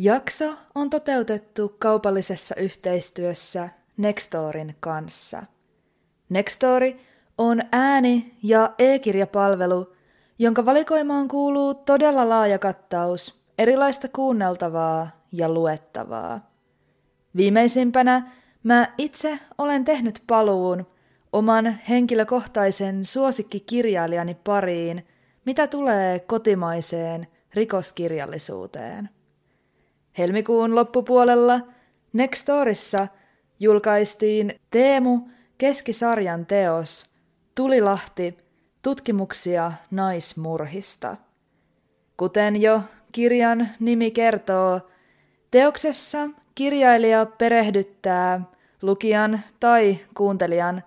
Jakso on toteutettu kaupallisessa yhteistyössä Nextorin kanssa. Nextori on ääni- ja e-kirjapalvelu, jonka valikoimaan kuuluu todella laaja kattaus erilaista kuunneltavaa ja luettavaa. Viimeisimpänä mä itse olen tehnyt paluun oman henkilökohtaisen suosikkikirjailijani pariin, mitä tulee kotimaiseen rikoskirjallisuuteen. Helmikuun loppupuolella Nextorissa julkaistiin Teemu Keskisarjan teos Tulilahti, tutkimuksia naismurhista. Kuten jo kirjan nimi kertoo, teoksessa kirjailija perehdyttää lukijan tai kuuntelijan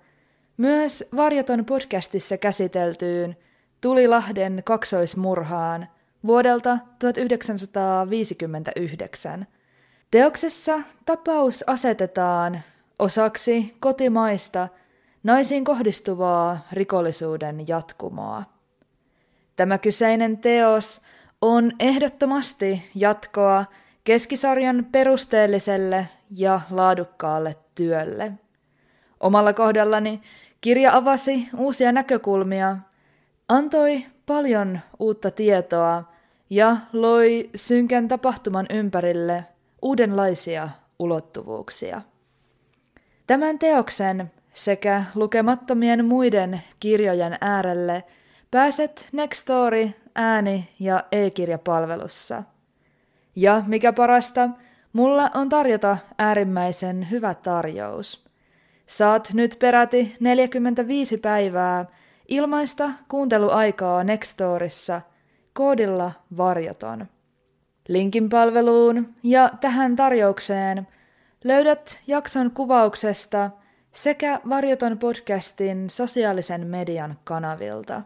myös Varjoton podcastissa käsiteltyyn Tulilahden kaksoismurhaan – vuodelta 1959. Teoksessa tapaus asetetaan osaksi kotimaista naisiin kohdistuvaa rikollisuuden jatkumoa. Tämä kyseinen teos on ehdottomasti jatkoa keskisarjan perusteelliselle ja laadukkaalle työlle. Omalla kohdallani kirja avasi uusia näkökulmia, antoi paljon uutta tietoa ja loi synkän tapahtuman ympärille uudenlaisia ulottuvuuksia. Tämän teoksen sekä lukemattomien muiden kirjojen äärelle pääset Nextory ääni- ja e-kirjapalvelussa. Ja mikä parasta, mulla on tarjota äärimmäisen hyvä tarjous. Saat nyt peräti 45 päivää ilmaista kuunteluaikaa Nextorissa koodilla varjoton. Linkin palveluun ja tähän tarjoukseen löydät jakson kuvauksesta sekä Varjoton podcastin sosiaalisen median kanavilta.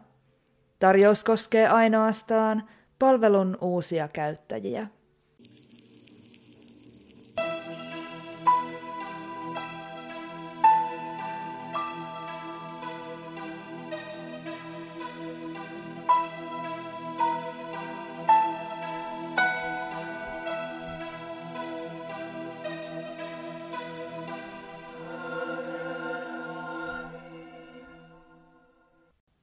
Tarjous koskee ainoastaan palvelun uusia käyttäjiä.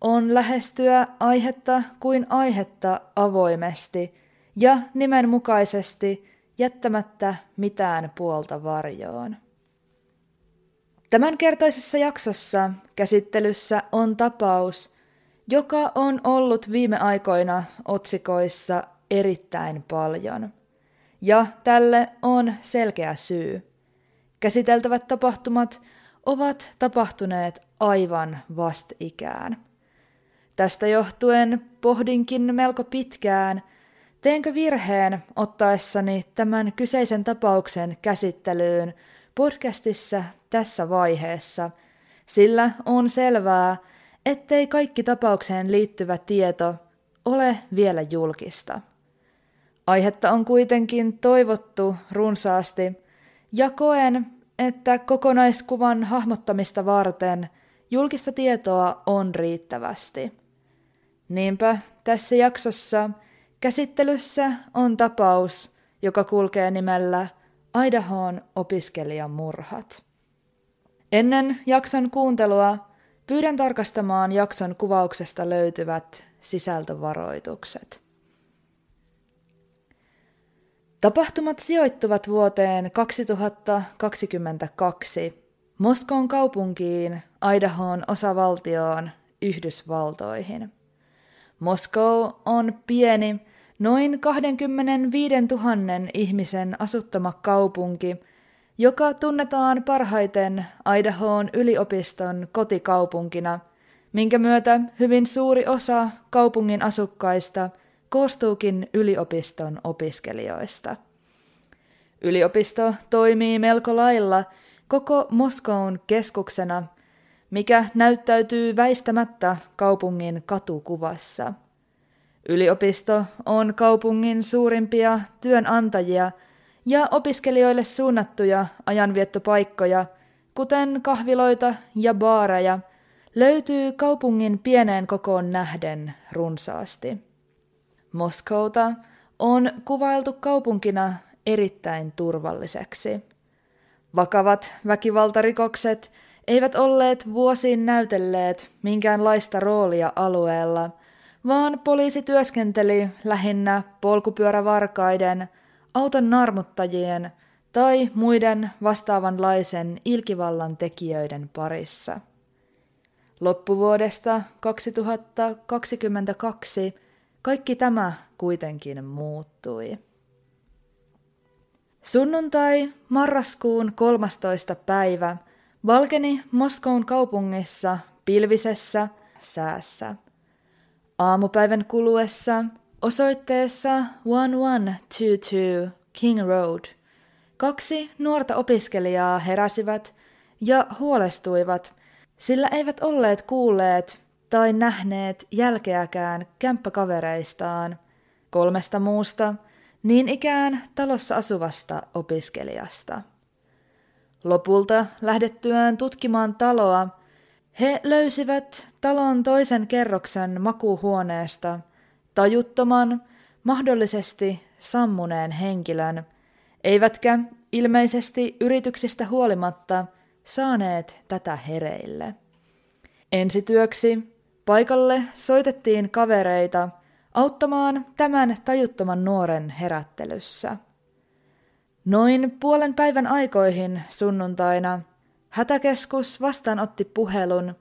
on lähestyä aihetta kuin aihetta avoimesti ja nimenmukaisesti jättämättä mitään puolta varjoon. Tämänkertaisessa jaksossa käsittelyssä on tapaus, joka on ollut viime aikoina otsikoissa erittäin paljon. Ja tälle on selkeä syy. Käsiteltävät tapahtumat ovat tapahtuneet aivan vastikään. Tästä johtuen pohdinkin melko pitkään, teenkö virheen ottaessani tämän kyseisen tapauksen käsittelyyn podcastissa tässä vaiheessa, sillä on selvää, ettei kaikki tapaukseen liittyvä tieto ole vielä julkista. Aihetta on kuitenkin toivottu runsaasti, ja koen, että kokonaiskuvan hahmottamista varten julkista tietoa on riittävästi. Niinpä tässä jaksossa käsittelyssä on tapaus, joka kulkee nimellä Idahoon opiskelijamurhat. Ennen jakson kuuntelua pyydän tarkastamaan jakson kuvauksesta löytyvät sisältövaroitukset. Tapahtumat sijoittuvat vuoteen 2022 Moskoon kaupunkiin, Idahoon osavaltioon, Yhdysvaltoihin – Moskov on pieni, noin 25 000 ihmisen asuttama kaupunki, joka tunnetaan parhaiten Idahoon yliopiston kotikaupunkina, minkä myötä hyvin suuri osa kaupungin asukkaista koostuukin yliopiston opiskelijoista. Yliopisto toimii melko lailla koko Moskoon keskuksena, mikä näyttäytyy väistämättä kaupungin katukuvassa. Yliopisto on kaupungin suurimpia työnantajia ja opiskelijoille suunnattuja ajanviettopaikkoja, kuten kahviloita ja baareja, löytyy kaupungin pieneen kokoon nähden runsaasti. Moskouta on kuvailtu kaupunkina erittäin turvalliseksi. Vakavat väkivaltarikokset eivät olleet vuosiin näytelleet minkäänlaista roolia alueella, vaan poliisi työskenteli lähinnä polkupyörävarkaiden, auton narmuttajien tai muiden vastaavanlaisen ilkivallan tekijöiden parissa. Loppuvuodesta 2022 kaikki tämä kuitenkin muuttui. Sunnuntai, marraskuun 13. päivä, valkeni Moskoun kaupungissa pilvisessä säässä. Aamupäivän kuluessa osoitteessa 1122 King Road kaksi nuorta opiskelijaa heräsivät ja huolestuivat, sillä eivät olleet kuulleet tai nähneet jälkeäkään kämppäkavereistaan, kolmesta muusta, niin ikään talossa asuvasta opiskelijasta. Lopulta lähdettyään tutkimaan taloa, he löysivät talon toisen kerroksen makuuhuoneesta tajuttoman, mahdollisesti sammuneen henkilön, eivätkä ilmeisesti yrityksistä huolimatta saaneet tätä hereille. Ensityöksi Paikalle soitettiin kavereita auttamaan tämän tajuttoman nuoren herättelyssä. Noin puolen päivän aikoihin sunnuntaina hätäkeskus vastaanotti puhelun,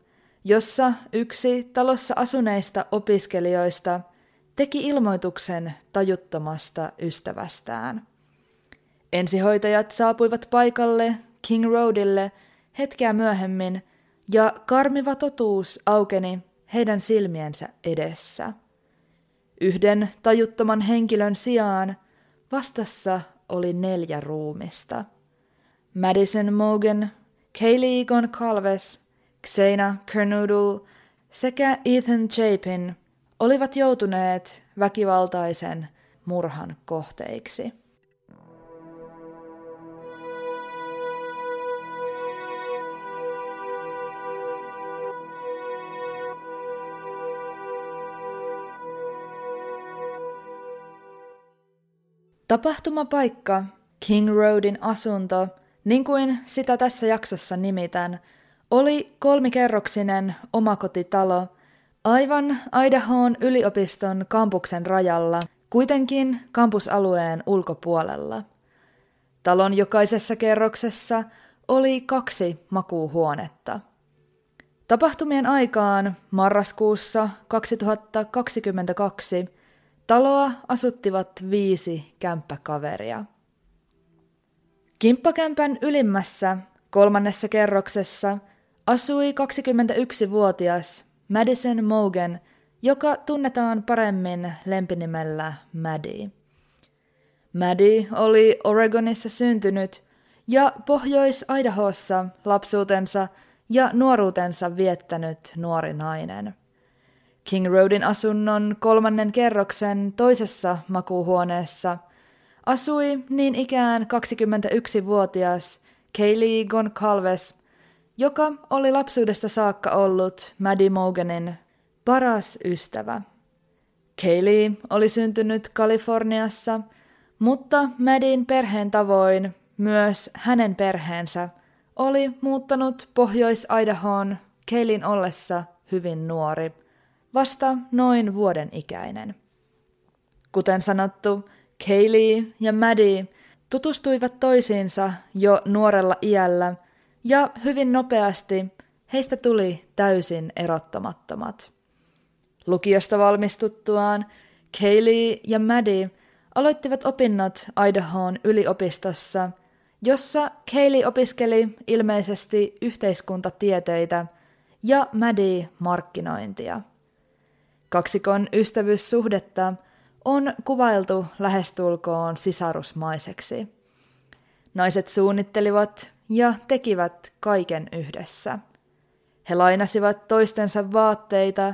jossa yksi talossa asuneista opiskelijoista teki ilmoituksen tajuttomasta ystävästään. Ensihoitajat saapuivat paikalle King Roadille hetkeä myöhemmin ja karmiva totuus aukeni heidän silmiensä edessä. Yhden tajuttoman henkilön sijaan vastassa oli neljä ruumista. Madison Morgan, Kaylee Goncalves, Xena Kernudul sekä Ethan Chapin olivat joutuneet väkivaltaisen murhan kohteiksi. Tapahtumapaikka, King Roadin asunto, niin kuin sitä tässä jaksossa nimitän, oli kolmikerroksinen omakotitalo aivan Idahoon yliopiston kampuksen rajalla, kuitenkin kampusalueen ulkopuolella. Talon jokaisessa kerroksessa oli kaksi makuuhuonetta. Tapahtumien aikaan marraskuussa 2022 Taloa asuttivat viisi kämppäkaveria. Kimppakämpän ylimmässä, kolmannessa kerroksessa, asui 21-vuotias Madison Mogan, joka tunnetaan paremmin lempinimellä Maddie. Maddie oli Oregonissa syntynyt ja Pohjois-Idahossa lapsuutensa ja nuoruutensa viettänyt nuori nainen – King Roadin asunnon kolmannen kerroksen toisessa makuuhuoneessa asui niin ikään 21-vuotias Kaylee Goncalves, joka oli lapsuudesta saakka ollut Maddie Moganin paras ystävä. Kaylee oli syntynyt Kaliforniassa, mutta Maddien perheen tavoin myös hänen perheensä oli muuttanut Pohjois-Idahoon Kaylin ollessa hyvin nuori – vasta noin vuoden ikäinen. Kuten sanottu, Kaylee ja Maddie tutustuivat toisiinsa jo nuorella iällä ja hyvin nopeasti heistä tuli täysin erottamattomat. Lukiosta valmistuttuaan Kaylee ja Maddie aloittivat opinnot Idahoon yliopistossa, jossa Kaylee opiskeli ilmeisesti yhteiskuntatieteitä ja Maddie markkinointia – Kaksikon ystävyyssuhdetta on kuvailtu lähestulkoon sisarusmaiseksi. Naiset suunnittelivat ja tekivät kaiken yhdessä. He lainasivat toistensa vaatteita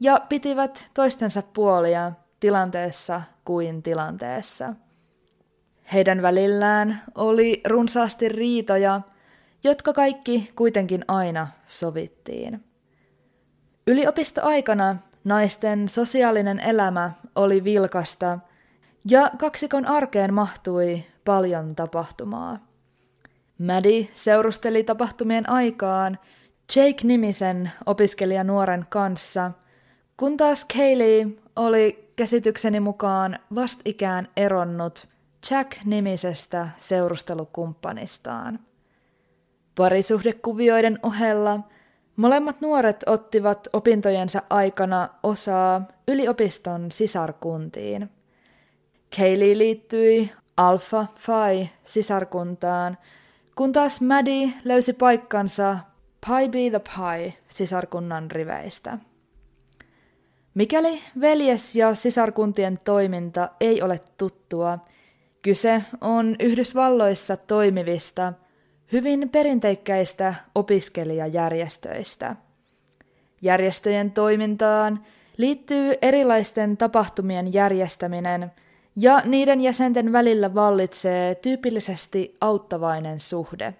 ja pitivät toistensa puolia tilanteessa kuin tilanteessa. Heidän välillään oli runsaasti riitoja, jotka kaikki kuitenkin aina sovittiin. Yliopistoaikana naisten sosiaalinen elämä oli vilkasta ja kaksikon arkeen mahtui paljon tapahtumaa. Maddie seurusteli tapahtumien aikaan Jake-nimisen opiskelijanuoren kanssa, kun taas Kaylee oli käsitykseni mukaan vastikään eronnut Jack-nimisestä seurustelukumppanistaan. Parisuhdekuvioiden ohella molemmat nuoret ottivat opintojensa aikana osaa yliopiston sisarkuntiin. Kaylee liittyi Alpha Phi sisarkuntaan, kun taas Maddie löysi paikkansa Pi Be the Pie sisarkunnan riveistä. Mikäli veljes- ja sisarkuntien toiminta ei ole tuttua, kyse on Yhdysvalloissa toimivista, hyvin perinteikkäistä opiskelijajärjestöistä. Järjestöjen toimintaan liittyy erilaisten tapahtumien järjestäminen ja niiden jäsenten välillä vallitsee tyypillisesti auttavainen suhde.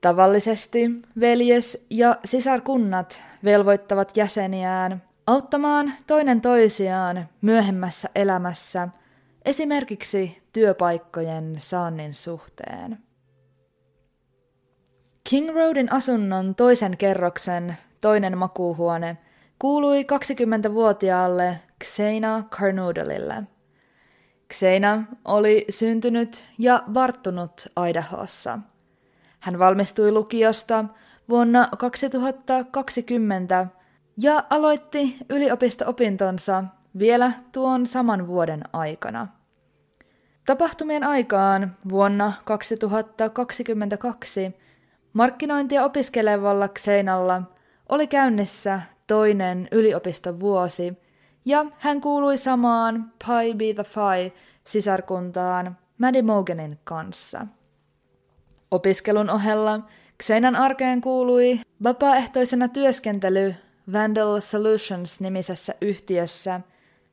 Tavallisesti veljes- ja sisarkunnat velvoittavat jäseniään auttamaan toinen toisiaan myöhemmässä elämässä, esimerkiksi työpaikkojen saannin suhteen. King Roadin asunnon toisen kerroksen toinen makuuhuone kuului 20-vuotiaalle Xena Carnoodleille. Xena oli syntynyt ja varttunut Idahossa. Hän valmistui lukiosta vuonna 2020 ja aloitti yliopisto-opintonsa vielä tuon saman vuoden aikana. Tapahtumien aikaan vuonna 2022 markkinointia opiskelevalla Xeinalla oli käynnissä toinen yliopistovuosi ja hän kuului samaan Pi Be the Phi sisarkuntaan Maddie Moganin kanssa. Opiskelun ohella Xenan arkeen kuului vapaaehtoisena työskentely Vandal Solutions-nimisessä yhtiössä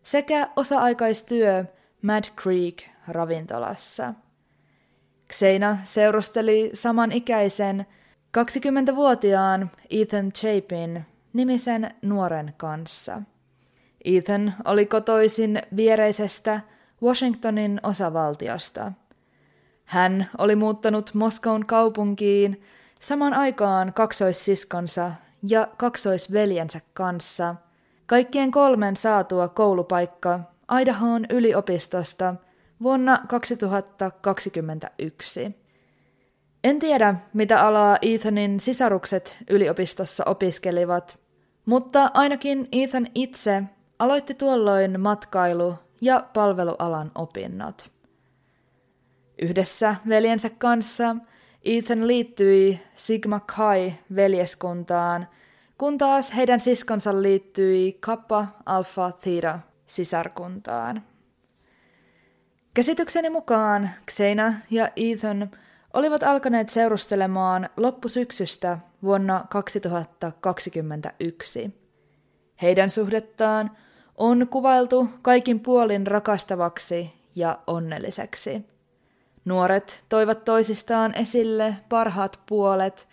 sekä osa-aikaistyö Mad Creek ravintolassa. Xena seurusteli samanikäisen 20-vuotiaan Ethan Chapin nimisen nuoren kanssa. Ethan oli kotoisin viereisestä Washingtonin osavaltiosta. Hän oli muuttanut Moskoun kaupunkiin saman aikaan kaksoissiskonsa ja kaksoisveljensä kanssa, kaikkien kolmen saatua koulupaikka Idahoon yliopistosta vuonna 2021. En tiedä, mitä alaa Ethanin sisarukset yliopistossa opiskelivat, mutta ainakin Ethan itse aloitti tuolloin matkailu- ja palvelualan opinnot. Yhdessä veljensä kanssa Ethan liittyi Sigma Chi veljeskuntaan, kun taas heidän siskonsa liittyi Kappa Alpha Theta sisarkuntaan. Käsitykseni mukaan Xena ja Ethan olivat alkaneet seurustelemaan loppusyksystä vuonna 2021. Heidän suhdettaan on kuvailtu kaikin puolin rakastavaksi ja onnelliseksi. Nuoret toivat toisistaan esille parhaat puolet,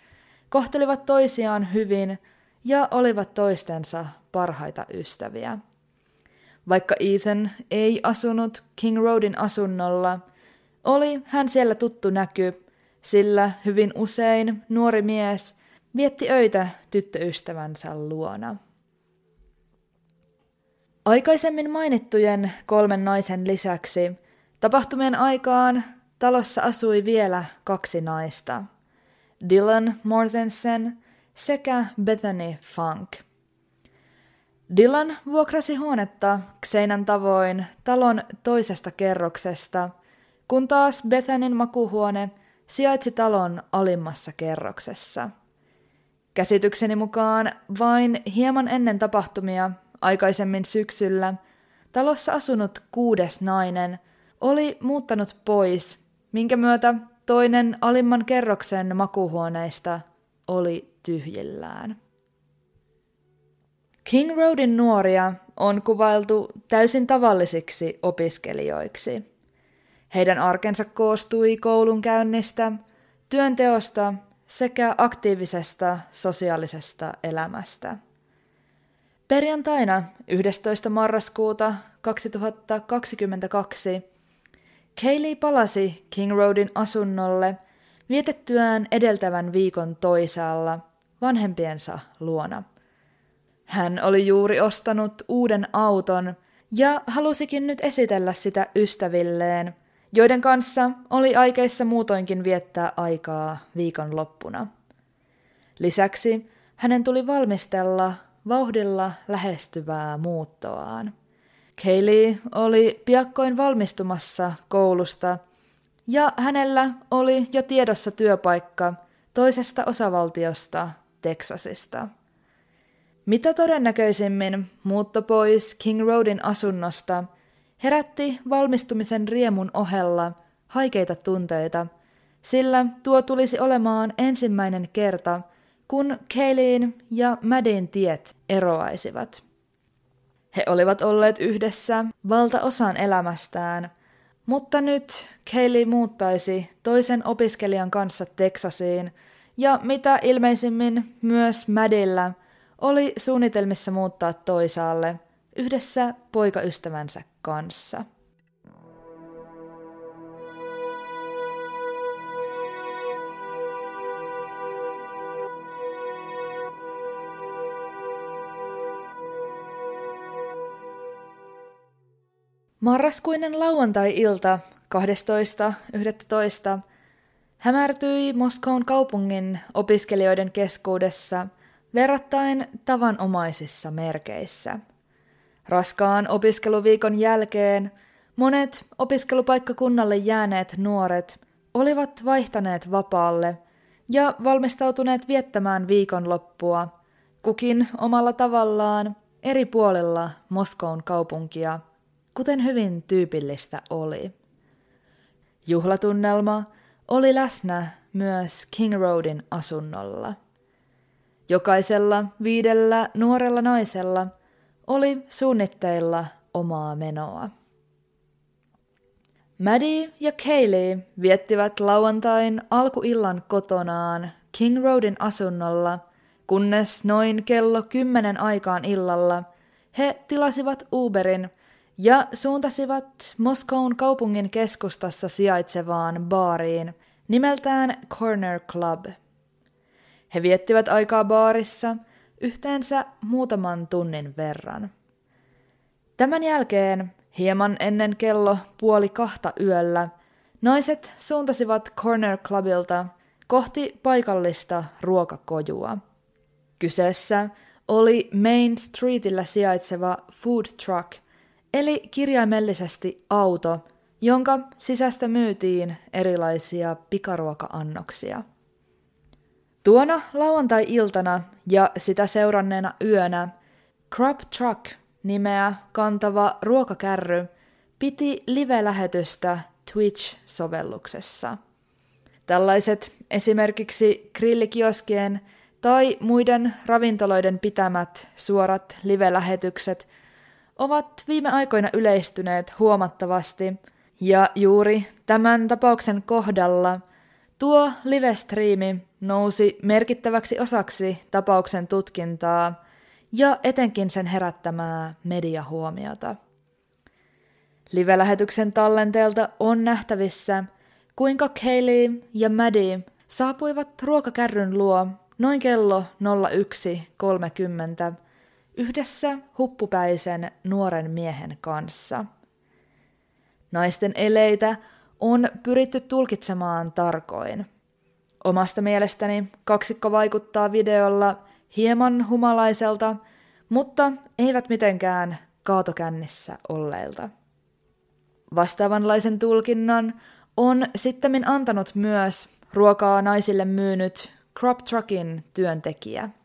kohtelivat toisiaan hyvin ja olivat toistensa parhaita ystäviä. Vaikka Ethan ei asunut King Roadin asunnolla, oli hän siellä tuttu näky, sillä hyvin usein nuori mies vietti öitä tyttöystävänsä luona. Aikaisemmin mainittujen kolmen naisen lisäksi tapahtumien aikaan talossa asui vielä kaksi naista, Dylan Mortensen sekä Bethany Funk. Dylan vuokrasi huonetta Xeinan tavoin talon toisesta kerroksesta, kun taas Bethanin makuhuone sijaitsi talon alimmassa kerroksessa. Käsitykseni mukaan vain hieman ennen tapahtumia aikaisemmin syksyllä talossa asunut kuudes nainen oli muuttanut pois, minkä myötä toinen alimman kerroksen makuhuoneista oli tyhjillään. King Roadin nuoria on kuvailtu täysin tavallisiksi opiskelijoiksi. Heidän arkensa koostui koulunkäynnistä, työnteosta sekä aktiivisesta sosiaalisesta elämästä. Perjantaina 11. marraskuuta 2022 Kaylee palasi King Roadin asunnolle vietettyään edeltävän viikon toisaalla vanhempiensa luona. Hän oli juuri ostanut uuden auton ja halusikin nyt esitellä sitä ystävilleen, joiden kanssa oli aikeissa muutoinkin viettää aikaa viikonloppuna. Lisäksi hänen tuli valmistella vauhdilla lähestyvää muuttoaan. Kaylee oli piakkoin valmistumassa koulusta ja hänellä oli jo tiedossa työpaikka toisesta osavaltiosta Teksasista. Mitä todennäköisimmin muutto pois King Roadin asunnosta herätti valmistumisen riemun ohella haikeita tunteita, sillä tuo tulisi olemaan ensimmäinen kerta, kun Kayleen ja Madin tiet eroaisivat. He olivat olleet yhdessä valtaosan elämästään, mutta nyt Kaylee muuttaisi toisen opiskelijan kanssa Teksasiin, ja mitä ilmeisimmin myös Madilla oli suunnitelmissa muuttaa toisaalle yhdessä poikaystävänsä kanssa. Marraskuinen lauantai-ilta 12.11. hämärtyi Moskoon kaupungin opiskelijoiden keskuudessa verrattain tavanomaisissa merkeissä. Raskaan opiskeluviikon jälkeen monet opiskelupaikkakunnalle jääneet nuoret olivat vaihtaneet vapaalle ja valmistautuneet viettämään viikonloppua, kukin omalla tavallaan eri puolilla Moskoon kaupunkia – kuten hyvin tyypillistä oli. Juhlatunnelma oli läsnä myös King Roadin asunnolla. Jokaisella viidellä nuorella naisella oli suunnitteilla omaa menoa. Maddie ja Kaylee viettivät lauantain alkuillan kotonaan King Roadin asunnolla, kunnes noin kello kymmenen aikaan illalla he tilasivat Uberin – ja suuntasivat Moskoun kaupungin keskustassa sijaitsevaan baariin nimeltään Corner Club. He viettivät aikaa baarissa yhteensä muutaman tunnin verran. Tämän jälkeen, hieman ennen kello puoli kahta yöllä, naiset suuntasivat Corner Clubilta kohti paikallista ruokakojua. Kyseessä oli Main Streetillä sijaitseva food truck – eli kirjaimellisesti auto, jonka sisästä myytiin erilaisia pikaruoka-annoksia. Tuona lauantai-iltana ja sitä seuranneena yönä Crop Truck nimeä kantava ruokakärry piti live-lähetystä Twitch-sovelluksessa. Tällaiset esimerkiksi grillikioskien tai muiden ravintoloiden pitämät suorat live-lähetykset – ovat viime aikoina yleistyneet huomattavasti, ja juuri tämän tapauksen kohdalla tuo livestriimi nousi merkittäväksi osaksi tapauksen tutkintaa ja etenkin sen herättämää mediahuomiota. Live-lähetyksen tallenteelta on nähtävissä, kuinka Kaylee ja Maddie saapuivat ruokakärryn luo noin kello 01.30 yhdessä huppupäisen nuoren miehen kanssa. Naisten eleitä on pyritty tulkitsemaan tarkoin. Omasta mielestäni kaksikko vaikuttaa videolla hieman humalaiselta, mutta eivät mitenkään kaatokännissä olleilta. Vastaavanlaisen tulkinnan on sittemmin antanut myös ruokaa naisille myynyt Crop Truckin työntekijä –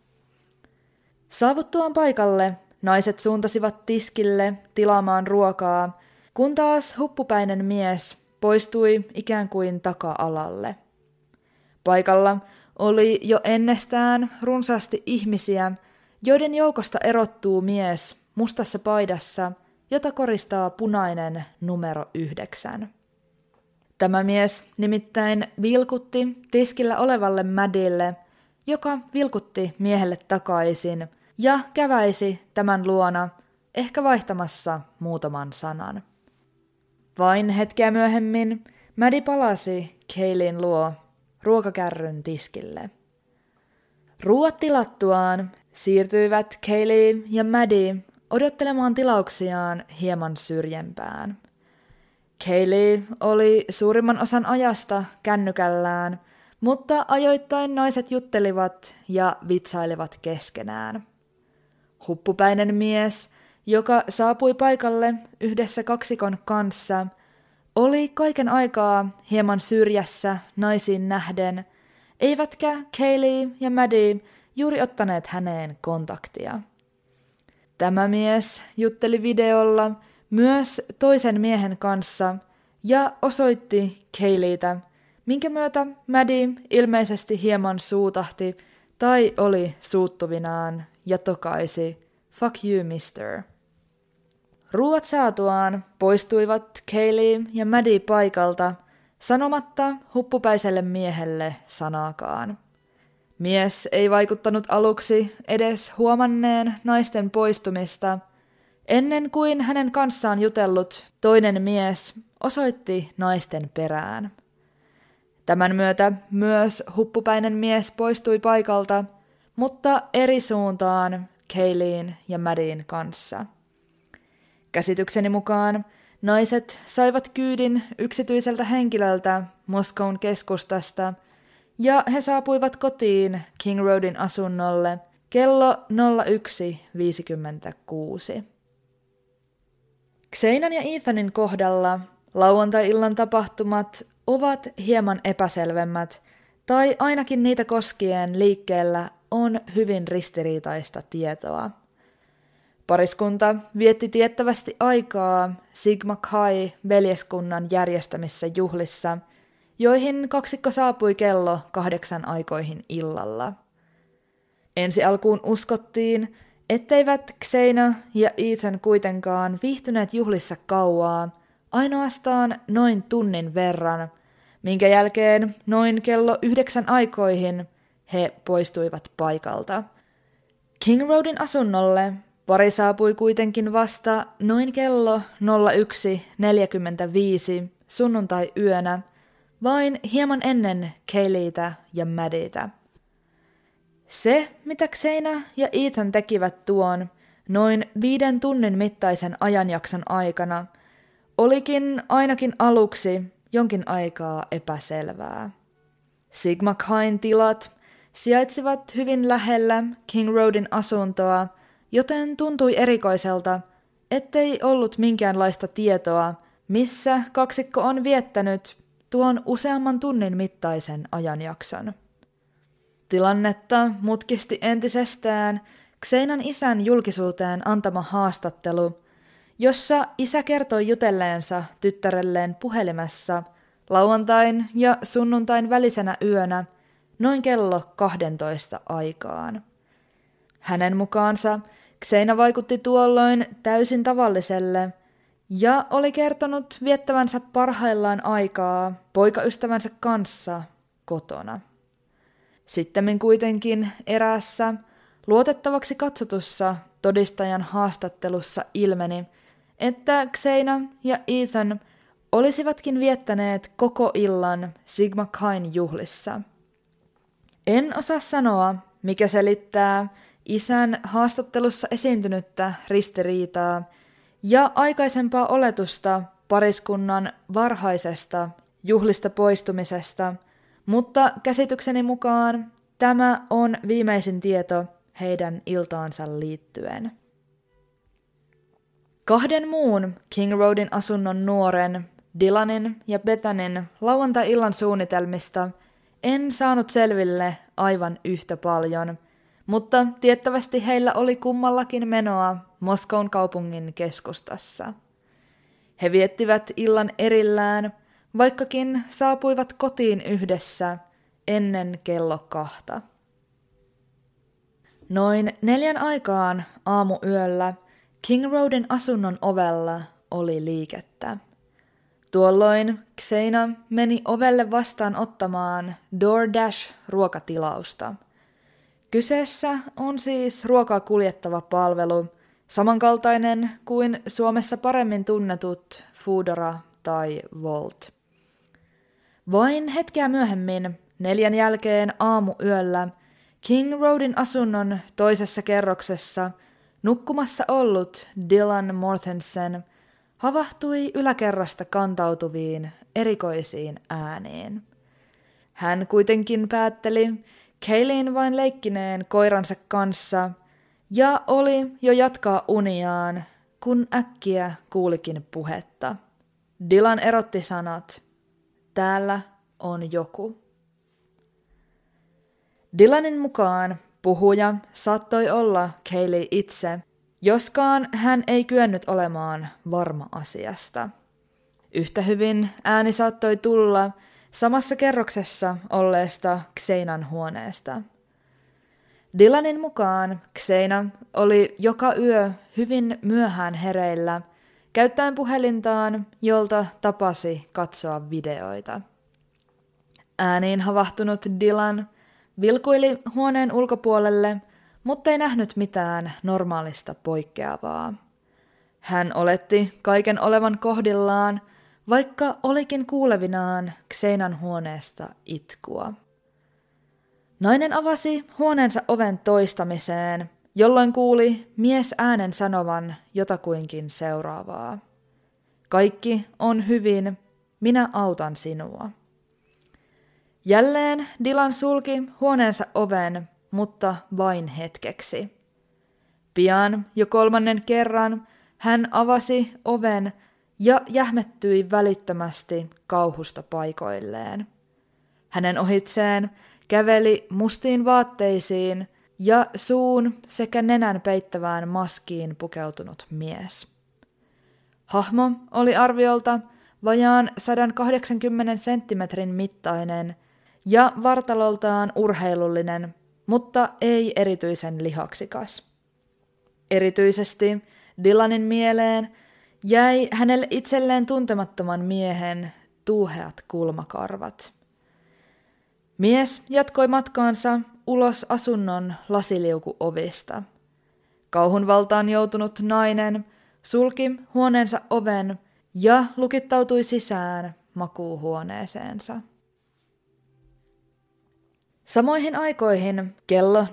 Saavuttuaan paikalle naiset suuntasivat tiskille tilaamaan ruokaa, kun taas huppupäinen mies poistui ikään kuin taka-alalle. Paikalla oli jo ennestään runsaasti ihmisiä, joiden joukosta erottuu mies mustassa paidassa, jota koristaa punainen numero yhdeksän. Tämä mies nimittäin vilkutti tiskillä olevalle Madille, joka vilkutti miehelle takaisin ja käväisi tämän luona, ehkä vaihtamassa muutaman sanan. Vain hetkeä myöhemmin Mädi palasi Keilin luo ruokakärryn tiskille. Ruuat tilattuaan siirtyivät Kaylee ja Maddie odottelemaan tilauksiaan hieman syrjempään. Kaylee oli suurimman osan ajasta kännykällään, mutta ajoittain naiset juttelivat ja vitsailivat keskenään. Huppupäinen mies, joka saapui paikalle yhdessä kaksikon kanssa, oli kaiken aikaa hieman syrjässä naisiin nähden, eivätkä Kaylee ja Maddie juuri ottaneet häneen kontaktia. Tämä mies jutteli videolla myös toisen miehen kanssa ja osoitti Kayleitä, minkä myötä Maddie ilmeisesti hieman suutahti tai oli suuttuvinaan ja tokaisi Fuck you, mister. Ruuat saatuaan poistuivat Kaylee ja Maddie paikalta sanomatta huppupäiselle miehelle sanaakaan. Mies ei vaikuttanut aluksi edes huomanneen naisten poistumista, ennen kuin hänen kanssaan jutellut toinen mies osoitti naisten perään. Tämän myötä myös huppupäinen mies poistui paikalta, mutta eri suuntaan Kayleen ja Madin kanssa. Käsitykseni mukaan naiset saivat kyydin yksityiseltä henkilöltä Moskoun keskustasta – ja he saapuivat kotiin King Roadin asunnolle kello 01.56. Xeinan ja Ethanin kohdalla lauantai-illan tapahtumat ovat hieman epäselvemmät, tai ainakin niitä koskien liikkeellä on hyvin ristiriitaista tietoa. Pariskunta vietti tiettävästi aikaa Sigma Kai veljeskunnan järjestämissä juhlissa – joihin kaksikko saapui kello kahdeksan aikoihin illalla. Ensi alkuun uskottiin, etteivät Xena ja Ethan kuitenkaan viihtyneet juhlissa kauaa, ainoastaan noin tunnin verran, minkä jälkeen noin kello yhdeksän aikoihin he poistuivat paikalta. King Roadin asunnolle pari saapui kuitenkin vasta noin kello 01.45 sunnuntai-yönä – vain hieman ennen Kellytä ja Maddietä. Se, mitä Xena ja Ethan tekivät tuon noin viiden tunnin mittaisen ajanjakson aikana, olikin ainakin aluksi jonkin aikaa epäselvää. Sigma Kain tilat sijaitsivat hyvin lähellä King Roadin asuntoa, joten tuntui erikoiselta, ettei ollut minkäänlaista tietoa, missä kaksikko on viettänyt tuon useamman tunnin mittaisen ajanjakson. Tilannetta mutkisti entisestään Xeinan isän julkisuuteen antama haastattelu, jossa isä kertoi jutelleensa tyttärelleen puhelimessa lauantain ja sunnuntain välisenä yönä noin kello 12 aikaan. Hänen mukaansa Xeina vaikutti tuolloin täysin tavalliselle – ja oli kertonut viettävänsä parhaillaan aikaa poikaystävänsä kanssa kotona. Sittemmin kuitenkin eräässä luotettavaksi katsotussa todistajan haastattelussa ilmeni, että Xena ja Ethan olisivatkin viettäneet koko illan Sigma Kain juhlissa. En osaa sanoa, mikä selittää isän haastattelussa esiintynyttä ristiriitaa – ja aikaisempaa oletusta pariskunnan varhaisesta juhlista poistumisesta, mutta käsitykseni mukaan tämä on viimeisin tieto heidän iltaansa liittyen. Kahden muun King Roadin asunnon nuoren, Dylanin ja Bethanin lauantai-illan suunnitelmista en saanut selville aivan yhtä paljon – mutta tiettävästi heillä oli kummallakin menoa Moskoun kaupungin keskustassa. He viettivät illan erillään, vaikkakin saapuivat kotiin yhdessä ennen kello kahta. Noin neljän aikaan aamuyöllä King Roadin asunnon ovella oli liikettä. Tuolloin Xena meni ovelle vastaan ottamaan DoorDash-ruokatilausta. Kyseessä on siis ruokaa kuljettava palvelu, samankaltainen kuin Suomessa paremmin tunnetut Foodora tai Volt. Vain hetkeä myöhemmin, neljän jälkeen aamuyöllä, King Roadin asunnon toisessa kerroksessa nukkumassa ollut Dylan Mortensen – havahtui yläkerrasta kantautuviin erikoisiin ääniin. Hän kuitenkin päätteli Kaylin vain leikkineen koiransa kanssa ja oli jo jatkaa uniaan, kun äkkiä kuulikin puhetta. Dylan erotti sanat, täällä on joku. Dylanin mukaan puhuja saattoi olla Kaylee itse, Joskaan hän ei kyennyt olemaan varma asiasta. Yhtä hyvin ääni saattoi tulla samassa kerroksessa olleesta Xeinan huoneesta. Dylanin mukaan Xeina oli joka yö hyvin myöhään hereillä, käyttäen puhelintaan, jolta tapasi katsoa videoita. Ääniin havahtunut Dylan vilkuili huoneen ulkopuolelle – mutta ei nähnyt mitään normaalista poikkeavaa. Hän oletti kaiken olevan kohdillaan, vaikka olikin kuulevinaan Xeinan huoneesta itkua. Nainen avasi huoneensa oven toistamiseen, jolloin kuuli mies äänen sanovan jotakuinkin seuraavaa. Kaikki on hyvin, minä autan sinua. Jälleen Dylan sulki huoneensa oven mutta vain hetkeksi. Pian jo kolmannen kerran hän avasi oven ja jähmettyi välittömästi kauhusta paikoilleen. Hänen ohitseen käveli mustiin vaatteisiin ja suun sekä nenän peittävään maskiin pukeutunut mies. Hahmo oli arviolta vajaan 180 senttimetrin mittainen ja vartaloltaan urheilullinen mutta ei erityisen lihaksikas. Erityisesti Dylanin mieleen jäi hänelle itselleen tuntemattoman miehen tuuheat kulmakarvat. Mies jatkoi matkaansa ulos asunnon lasiliukuovista. Kauhun valtaan joutunut nainen sulki huoneensa oven ja lukittautui sisään makuuhuoneeseensa. Samoihin aikoihin kello 04.17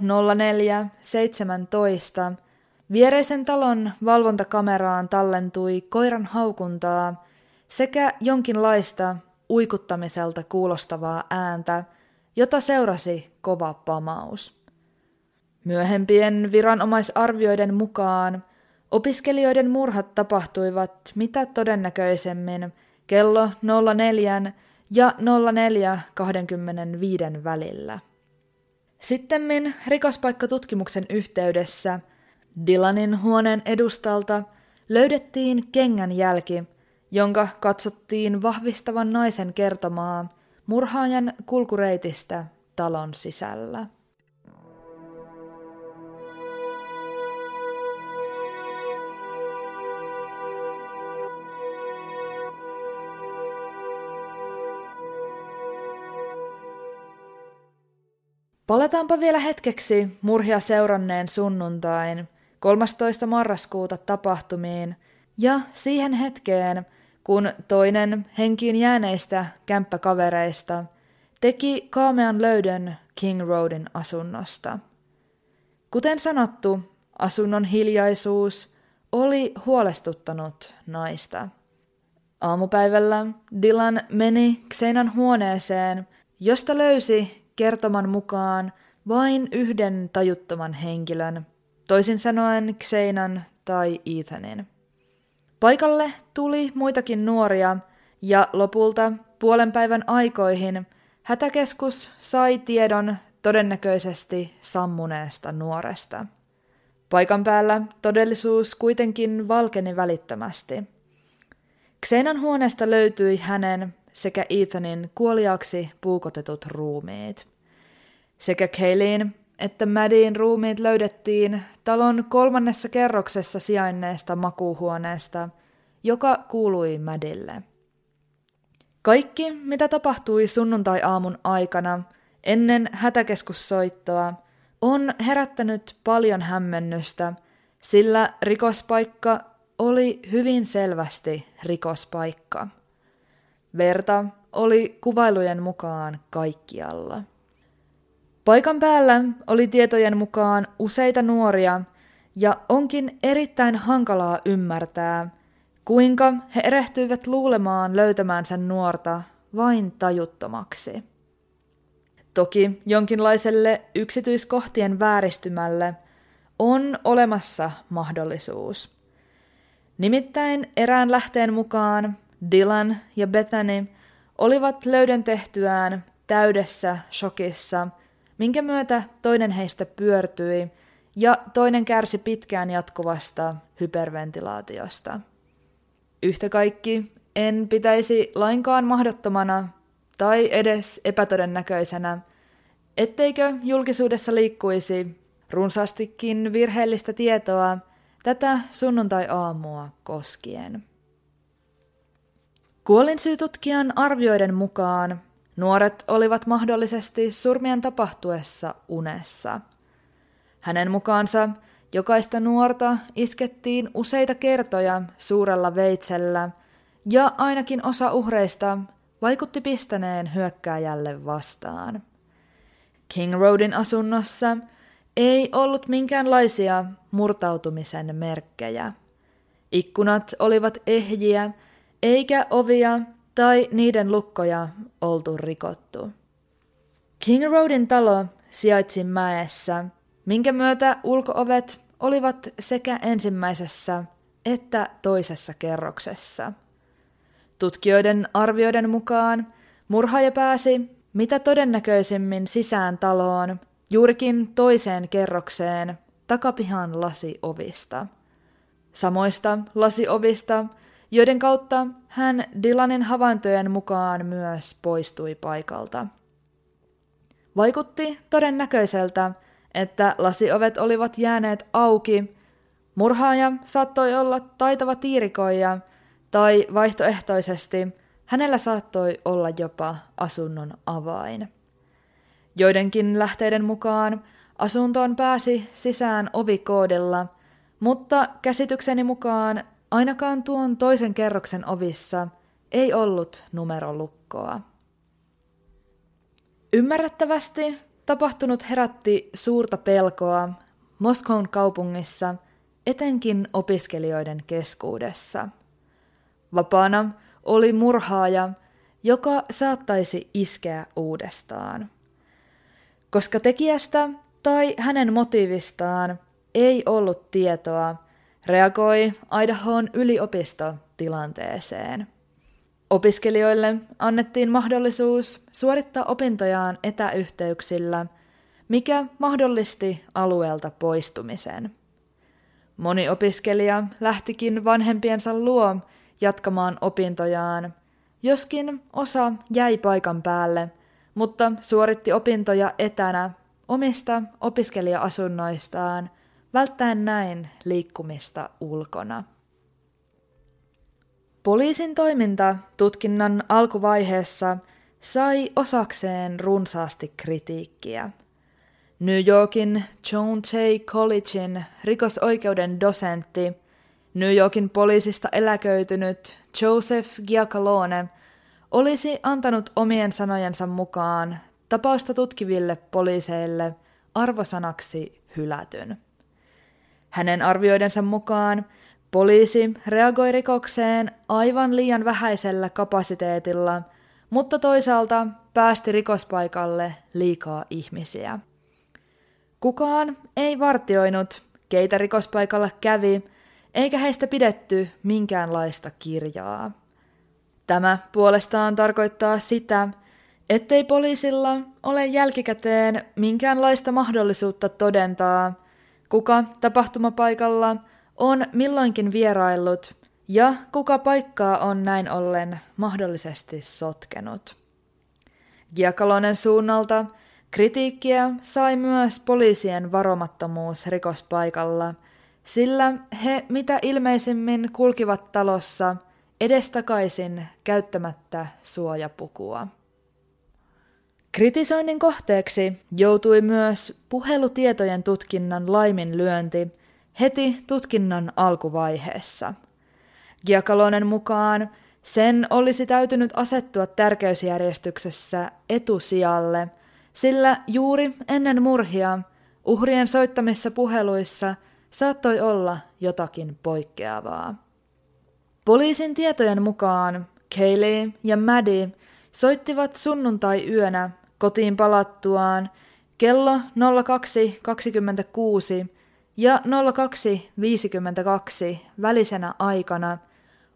viereisen talon valvontakameraan tallentui koiran haukuntaa sekä jonkinlaista uikuttamiselta kuulostavaa ääntä, jota seurasi kova pamaus. Myöhempien viranomaisarvioiden mukaan opiskelijoiden murhat tapahtuivat mitä todennäköisemmin kello 04 ja 04.25 välillä. Sittemmin rikospaikkatutkimuksen yhteydessä Dylanin huoneen edustalta löydettiin kengän jälki, jonka katsottiin vahvistavan naisen kertomaa murhaajan kulkureitistä talon sisällä. Palataanpa vielä hetkeksi murhia seuranneen sunnuntain 13. marraskuuta tapahtumiin ja siihen hetkeen, kun toinen henkiin jääneistä kämppäkavereista teki kaamean löydön King Roadin asunnosta. Kuten sanottu, asunnon hiljaisuus oli huolestuttanut naista. Aamupäivällä Dylan meni Xenan huoneeseen, josta löysi kertoman mukaan vain yhden tajuttoman henkilön, toisin sanoen Xeinan tai Ethanin. Paikalle tuli muitakin nuoria ja lopulta puolen päivän aikoihin hätäkeskus sai tiedon todennäköisesti sammuneesta nuoresta. Paikan päällä todellisuus kuitenkin valkeni välittömästi. Xenan huoneesta löytyi hänen sekä Ethanin kuoliaksi puukotetut ruumiit. Sekä Kaylin että Maddien ruumiit löydettiin talon kolmannessa kerroksessa sijainneesta makuuhuoneesta, joka kuului Madille. Kaikki, mitä tapahtui sunnuntai-aamun aikana ennen hätäkeskussoittoa, on herättänyt paljon hämmennystä, sillä rikospaikka oli hyvin selvästi rikospaikka. Verta oli kuvailujen mukaan kaikkialla. Paikan päällä oli tietojen mukaan useita nuoria, ja onkin erittäin hankalaa ymmärtää, kuinka he erehtyivät luulemaan löytämäänsä nuorta vain tajuttomaksi. Toki jonkinlaiselle yksityiskohtien vääristymälle on olemassa mahdollisuus. Nimittäin erään lähteen mukaan Dylan ja Bethany olivat löydön tehtyään täydessä shokissa, minkä myötä toinen heistä pyörtyi ja toinen kärsi pitkään jatkuvasta hyperventilaatiosta. Yhtä kaikki en pitäisi lainkaan mahdottomana tai edes epätodennäköisenä, etteikö julkisuudessa liikkuisi runsaastikin virheellistä tietoa tätä sunnuntai-aamua koskien. Kuolinsyytutkijan arvioiden mukaan nuoret olivat mahdollisesti surmien tapahtuessa unessa. Hänen mukaansa jokaista nuorta iskettiin useita kertoja suurella veitsellä ja ainakin osa uhreista vaikutti pistäneen hyökkääjälle vastaan. King Roadin asunnossa ei ollut minkäänlaisia murtautumisen merkkejä. Ikkunat olivat ehjiä, eikä ovia tai niiden lukkoja oltu rikottu. King Roadin talo sijaitsi mäessä, minkä myötä ulkoovet olivat sekä ensimmäisessä että toisessa kerroksessa. Tutkijoiden arvioiden mukaan murhaaja pääsi mitä todennäköisimmin sisään taloon juurikin toiseen kerrokseen takapihan lasiovista. Samoista lasiovista, joiden kautta hän Dylanin havaintojen mukaan myös poistui paikalta. Vaikutti todennäköiseltä, että lasiovet olivat jääneet auki. Murhaaja saattoi olla taitava tiirikoija, tai vaihtoehtoisesti hänellä saattoi olla jopa asunnon avain. Joidenkin lähteiden mukaan asuntoon pääsi sisään ovikoodilla, mutta käsitykseni mukaan ainakaan tuon toisen kerroksen ovissa ei ollut numerolukkoa. Ymmärrettävästi tapahtunut herätti suurta pelkoa Moskoun kaupungissa, etenkin opiskelijoiden keskuudessa. Vapaana oli murhaaja, joka saattaisi iskeä uudestaan koska tekijästä tai hänen motiivistaan ei ollut tietoa, reagoi Idahoon yliopisto tilanteeseen. Opiskelijoille annettiin mahdollisuus suorittaa opintojaan etäyhteyksillä, mikä mahdollisti alueelta poistumisen. Moni opiskelija lähtikin vanhempiensa luo jatkamaan opintojaan, joskin osa jäi paikan päälle – mutta suoritti opintoja etänä omista opiskelija-asunnoistaan, välttäen näin liikkumista ulkona. Poliisin toiminta tutkinnan alkuvaiheessa sai osakseen runsaasti kritiikkiä. New Yorkin John Jay Collegein rikosoikeuden dosentti, New Yorkin poliisista eläköitynyt Joseph Giacalone – olisi antanut omien sanojensa mukaan tapausta tutkiville poliiseille arvosanaksi hylätyn. Hänen arvioidensa mukaan poliisi reagoi rikokseen aivan liian vähäisellä kapasiteetilla, mutta toisaalta päästi rikospaikalle liikaa ihmisiä. Kukaan ei vartioinut, keitä rikospaikalla kävi, eikä heistä pidetty minkäänlaista kirjaa. Tämä puolestaan tarkoittaa sitä, ettei poliisilla ole jälkikäteen minkäänlaista mahdollisuutta todentaa, kuka tapahtumapaikalla on milloinkin vieraillut ja kuka paikkaa on näin ollen mahdollisesti sotkenut. Giakalonen suunnalta kritiikkiä sai myös poliisien varomattomuus rikospaikalla, sillä he mitä ilmeisimmin kulkivat talossa edestakaisin käyttämättä suojapukua. Kritisoinnin kohteeksi joutui myös puhelutietojen tutkinnan laiminlyönti heti tutkinnan alkuvaiheessa. Giakalonen mukaan sen olisi täytynyt asettua tärkeysjärjestyksessä etusijalle, sillä juuri ennen murhia uhrien soittamissa puheluissa saattoi olla jotakin poikkeavaa. Poliisin tietojen mukaan Kaylee ja Maddie soittivat sunnuntai-yönä kotiin palattuaan kello 02.26 ja 02.52 välisenä aikana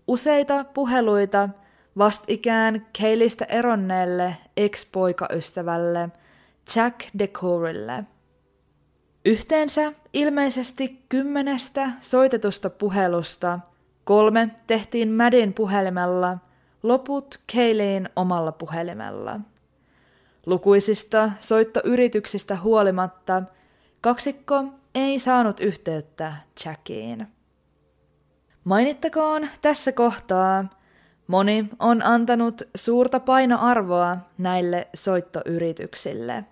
useita puheluita vastikään Keilistä eronneelle ex-poikaystävälle Jack DeCourille. Yhteensä ilmeisesti kymmenestä soitetusta puhelusta kolme tehtiin Madin puhelimella, loput Kayleen omalla puhelimella. Lukuisista soittoyrityksistä huolimatta kaksikko ei saanut yhteyttä Jackiin. Mainittakoon tässä kohtaa, moni on antanut suurta painoarvoa näille soittoyrityksille.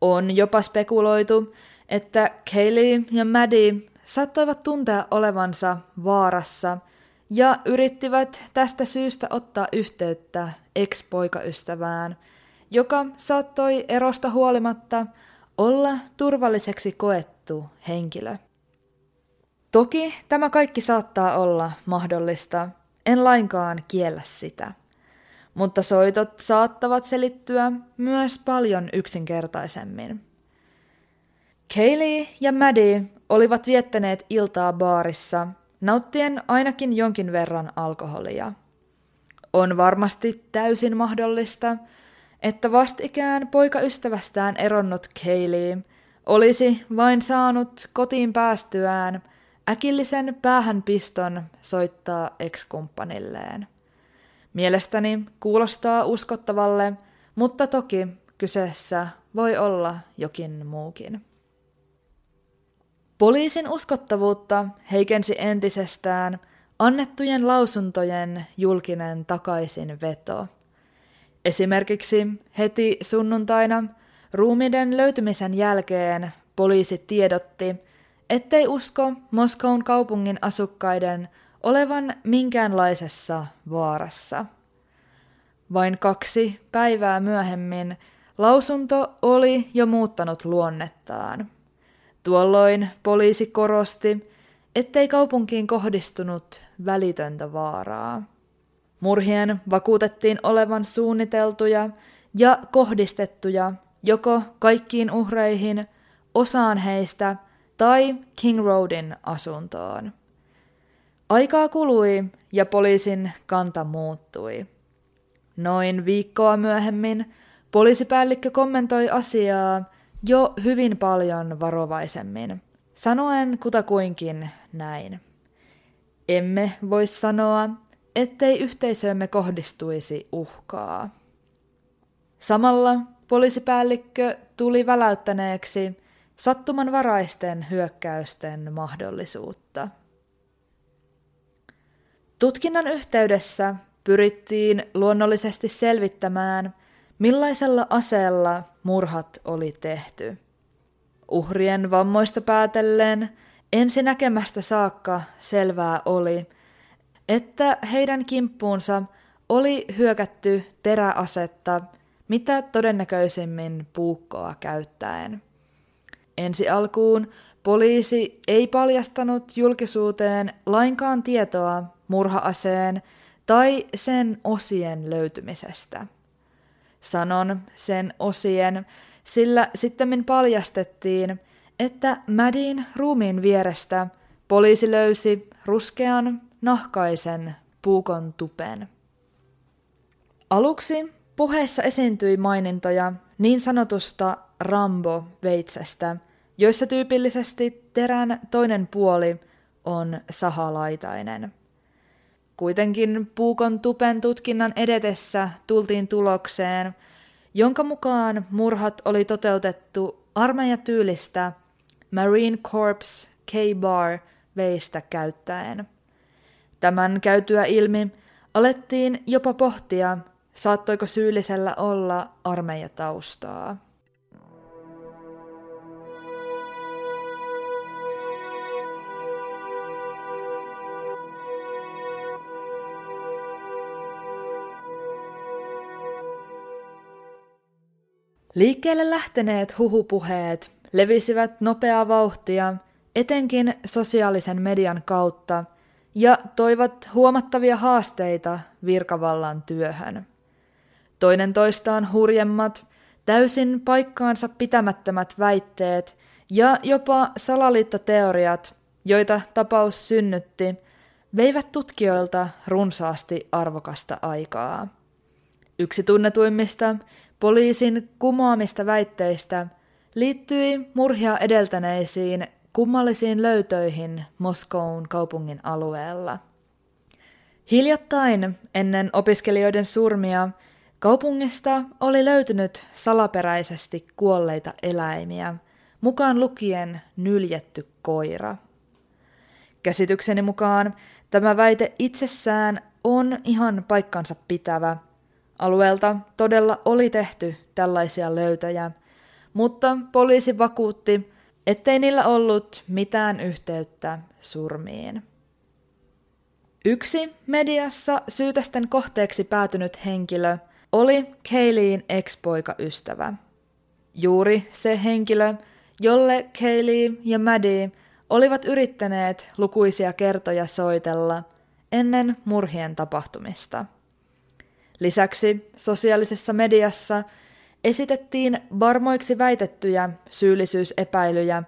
On jopa spekuloitu, että Kaylee ja Maddie saattoivat tuntea olevansa vaarassa ja yrittivät tästä syystä ottaa yhteyttä ex-poikaystävään, joka saattoi erosta huolimatta olla turvalliseksi koettu henkilö. Toki tämä kaikki saattaa olla mahdollista, en lainkaan kiellä sitä. Mutta soitot saattavat selittyä myös paljon yksinkertaisemmin. Kaylee ja Maddie olivat viettäneet iltaa baarissa, nauttien ainakin jonkin verran alkoholia. On varmasti täysin mahdollista, että vastikään poikaystävästään eronnut Kaylee olisi vain saanut kotiin päästyään äkillisen päähänpiston soittaa ex-kumppanilleen. Mielestäni kuulostaa uskottavalle, mutta toki kyseessä voi olla jokin muukin. Poliisin uskottavuutta heikensi entisestään annettujen lausuntojen julkinen takaisin veto. Esimerkiksi heti sunnuntaina ruumiden löytymisen jälkeen poliisi tiedotti, ettei usko Moskoun kaupungin asukkaiden olevan minkäänlaisessa vaarassa. Vain kaksi päivää myöhemmin lausunto oli jo muuttanut luonnettaan. Tuolloin poliisi korosti, ettei kaupunkiin kohdistunut välitöntä vaaraa. Murhien vakuutettiin olevan suunniteltuja ja kohdistettuja joko kaikkiin uhreihin, osaan heistä tai King Roadin asuntoon. Aikaa kului ja poliisin kanta muuttui. Noin viikkoa myöhemmin poliisipäällikkö kommentoi asiaa jo hyvin paljon varovaisemmin, sanoen kutakuinkin näin. Emme voi sanoa, ettei yhteisöömme kohdistuisi uhkaa. Samalla poliisipäällikkö tuli väläyttäneeksi sattumanvaraisten hyökkäysten mahdollisuutta. Tutkinnan yhteydessä pyrittiin luonnollisesti selvittämään, millaisella aseella murhat oli tehty. Uhrien vammoista päätellen ensinäkemästä saakka selvää oli, että heidän kimppuunsa oli hyökätty teräasetta mitä todennäköisimmin puukkoa käyttäen. Ensi alkuun poliisi ei paljastanut julkisuuteen lainkaan tietoa murhaaseen tai sen osien löytymisestä. Sanon sen osien, sillä sittemmin paljastettiin, että Madin ruumiin vierestä poliisi löysi ruskean, nahkaisen puukon tupen. Aluksi puheessa esiintyi mainintoja niin sanotusta Rambo-veitsestä, joissa tyypillisesti terän toinen puoli on sahalaitainen. kuitenkin Puukon tupen tutkinnan edetessä tultiin tulokseen, jonka mukaan murhat oli toteutettu armeijatyylistä Marine Corps K-Bar veistä käyttäen. Tämän käytyä ilmi alettiin jopa pohtia, saattoiko syyllisellä olla armeijataustaa. Liikkeelle lähteneet huhupuheet levisivät nopeaa vauhtia, etenkin sosiaalisen median kautta, ja toivat huomattavia haasteita virkavallan työhön. Toinen toistaan hurjemmat, täysin paikkaansa pitämättömät väitteet ja jopa salaliittoteoriat, joita tapaus synnytti, veivät tutkijoilta runsaasti arvokasta aikaa. Yksi tunnetuimmista Poliisin kumoamista väitteistä liittyi murhia edeltäneisiin kummallisiin löytöihin Moskoun kaupungin alueella. Hiljattain ennen opiskelijoiden surmia kaupungista oli löytynyt salaperäisesti kuolleita eläimiä, mukaan lukien nyljetty koira. Käsitykseni mukaan tämä väite itsessään on ihan paikkansa pitävä – Alueelta todella oli tehty tällaisia löytöjä, mutta poliisi vakuutti, ettei niillä ollut mitään yhteyttä surmiin. Yksi mediassa syytösten kohteeksi päätynyt henkilö oli Kayleen ex-poikaystävä. Juuri se henkilö, jolle Kaylee ja Maddie olivat yrittäneet lukuisia kertoja soitella ennen murhien tapahtumista. Lisäksi sosiaalisessa mediassa esitettiin varmoiksi väitettyjä syyllisyysepäilyjä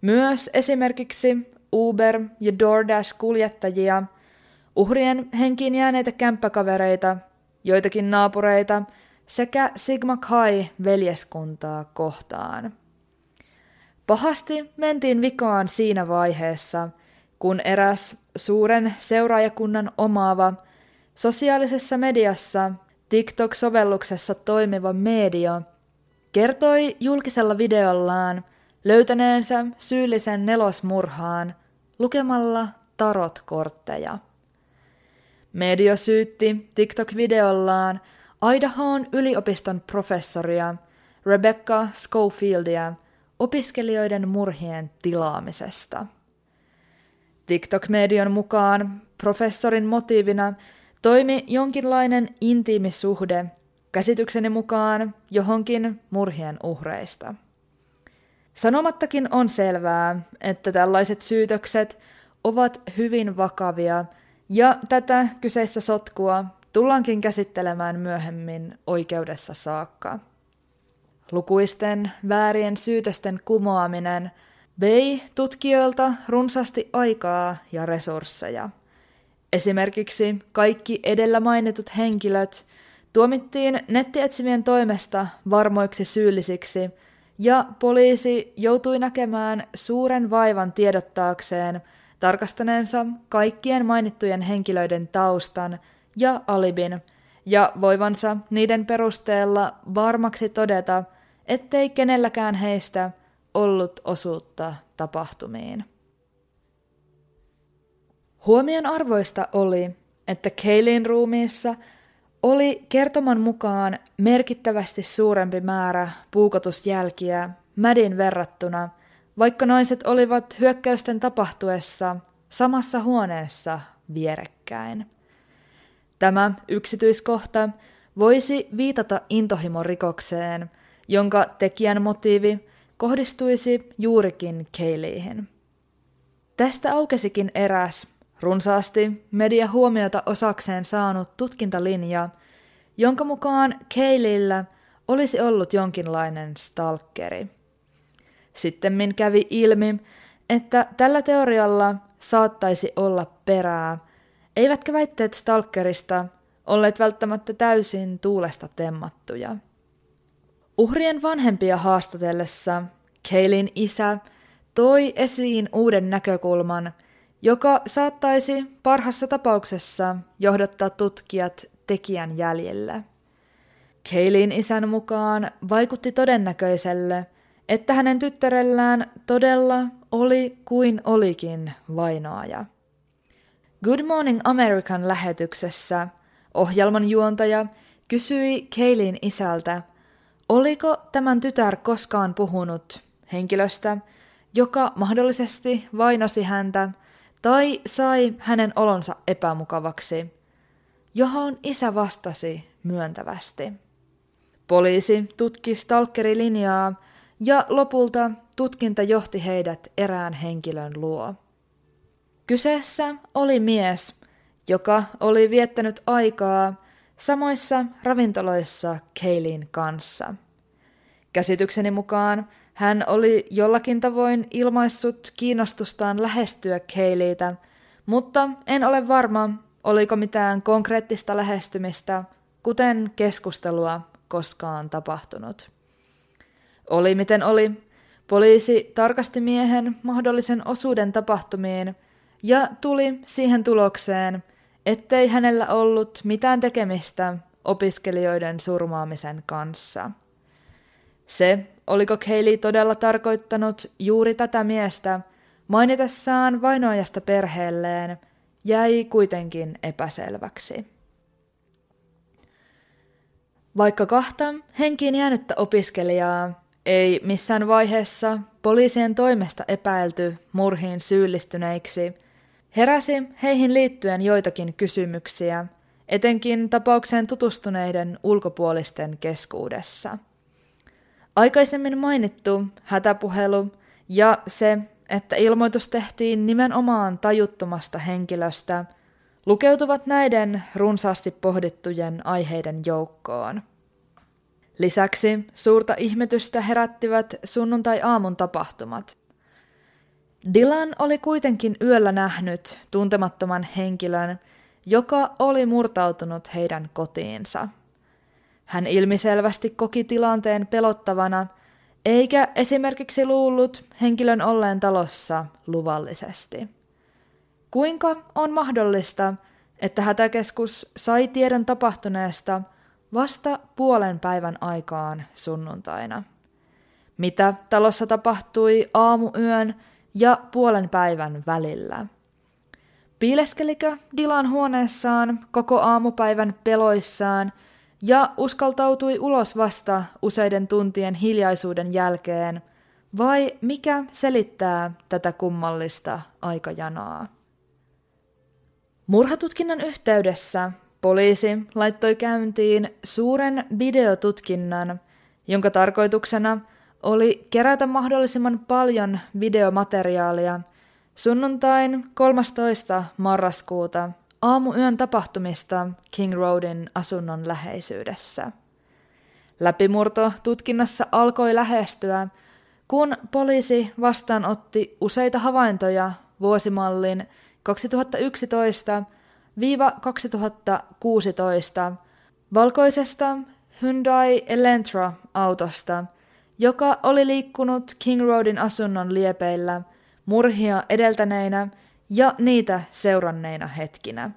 myös esimerkiksi Uber- ja DoorDash-kuljettajia, uhrien henkiin jääneitä kämppäkavereita, joitakin naapureita sekä Sigma Chi-veljeskuntaa kohtaan. Pahasti mentiin vikaan siinä vaiheessa, kun eräs suuren seuraajakunnan omaava – Sosiaalisessa mediassa TikTok-sovelluksessa toimiva media kertoi julkisella videollaan löytäneensä syyllisen nelosmurhaan lukemalla tarot-kortteja. Media syytti TikTok-videollaan Idahoon yliopiston professoria Rebecca Schofieldia opiskelijoiden murhien tilaamisesta. TikTok-median mukaan professorin motiivina toimi jonkinlainen intiimisuhde, käsitykseni mukaan johonkin murhien uhreista. Sanomattakin on selvää, että tällaiset syytökset ovat hyvin vakavia ja tätä kyseistä sotkua tullaankin käsittelemään myöhemmin oikeudessa saakka. Lukuisten väärien syytösten kumoaminen vei tutkijoilta runsaasti aikaa ja resursseja – Esimerkiksi kaikki edellä mainitut henkilöt tuomittiin nettietsimien toimesta varmoiksi syyllisiksi, ja poliisi joutui näkemään suuren vaivan tiedottaakseen tarkastaneensa kaikkien mainittujen henkilöiden taustan ja alibin, ja voivansa niiden perusteella varmaksi todeta, ettei kenelläkään heistä ollut osuutta tapahtumiin. Huomion arvoista oli, että Keilin ruumiissa oli kertoman mukaan merkittävästi suurempi määrä puukotusjälkiä Mädin verrattuna, vaikka naiset olivat hyökkäysten tapahtuessa samassa huoneessa vierekkäin. Tämä yksityiskohta voisi viitata intohimorikokseen, jonka tekijän motiivi kohdistuisi juurikin Keiliihin. Tästä aukesikin eräs Runsaasti media huomiota osakseen saanut tutkintalinja, jonka mukaan Keilillä olisi ollut jonkinlainen stalkeri. Sittemmin kävi ilmi, että tällä teorialla saattaisi olla perää, eivätkä väitteet stalkerista olleet välttämättä täysin tuulesta temmattuja. Uhrien vanhempia haastatellessa Keilin isä toi esiin uuden näkökulman – joka saattaisi parhassa tapauksessa johdattaa tutkijat tekijän jäljelle. Keilin isän mukaan vaikutti todennäköiselle, että hänen tyttärellään todella oli kuin olikin vainoaja. Good Morning American lähetyksessä ohjelman juontaja kysyi Keilin isältä, oliko tämän tytär koskaan puhunut henkilöstä, joka mahdollisesti vainosi häntä tai sai hänen olonsa epämukavaksi, johon isä vastasi myöntävästi. Poliisi tutki stalkerilinjaa ja lopulta tutkinta johti heidät erään henkilön luo. Kyseessä oli mies, joka oli viettänyt aikaa samoissa ravintoloissa Keilin kanssa. Käsitykseni mukaan hän oli jollakin tavoin ilmaissut kiinnostustaan lähestyä Keiliitä, mutta en ole varma, oliko mitään konkreettista lähestymistä, kuten keskustelua koskaan tapahtunut. Oli miten oli, poliisi tarkasti miehen mahdollisen osuuden tapahtumiin ja tuli siihen tulokseen, ettei hänellä ollut mitään tekemistä opiskelijoiden surmaamisen kanssa. Se, oliko Kaylee todella tarkoittanut juuri tätä miestä, mainitessaan vainoajasta perheelleen, jäi kuitenkin epäselväksi. Vaikka kahta henkiin jäänyttä opiskelijaa ei missään vaiheessa poliisien toimesta epäilty murhiin syyllistyneiksi, heräsi heihin liittyen joitakin kysymyksiä, etenkin tapaukseen tutustuneiden ulkopuolisten keskuudessa. Aikaisemmin mainittu hätäpuhelu ja se, että ilmoitus tehtiin nimenomaan tajuttomasta henkilöstä, lukeutuvat näiden runsaasti pohdittujen aiheiden joukkoon. Lisäksi suurta ihmetystä herättivät sunnuntai-aamun tapahtumat. Dylan oli kuitenkin yöllä nähnyt tuntemattoman henkilön, joka oli murtautunut heidän kotiinsa. Hän ilmiselvästi koki tilanteen pelottavana, eikä esimerkiksi luullut henkilön olleen talossa luvallisesti. Kuinka on mahdollista, että hätäkeskus sai tiedon tapahtuneesta vasta puolen päivän aikaan sunnuntaina? Mitä talossa tapahtui aamuyön ja puolen päivän välillä? Piileskelikö Dilan huoneessaan koko aamupäivän peloissaan ja uskaltautui ulos vasta useiden tuntien hiljaisuuden jälkeen, vai mikä selittää tätä kummallista aikajanaa? Murhatutkinnan yhteydessä poliisi laittoi käyntiin suuren videotutkinnan, jonka tarkoituksena oli kerätä mahdollisimman paljon videomateriaalia sunnuntain 13. marraskuuta aamuyön tapahtumista King Roadin asunnon läheisyydessä. Läpimurto tutkinnassa alkoi lähestyä, kun poliisi vastaanotti useita havaintoja vuosimallin 2011-2016 valkoisesta Hyundai Elantra-autosta, joka oli liikkunut King Roadin asunnon liepeillä murhia edeltäneinä ja niitä seuranneina hetkinä.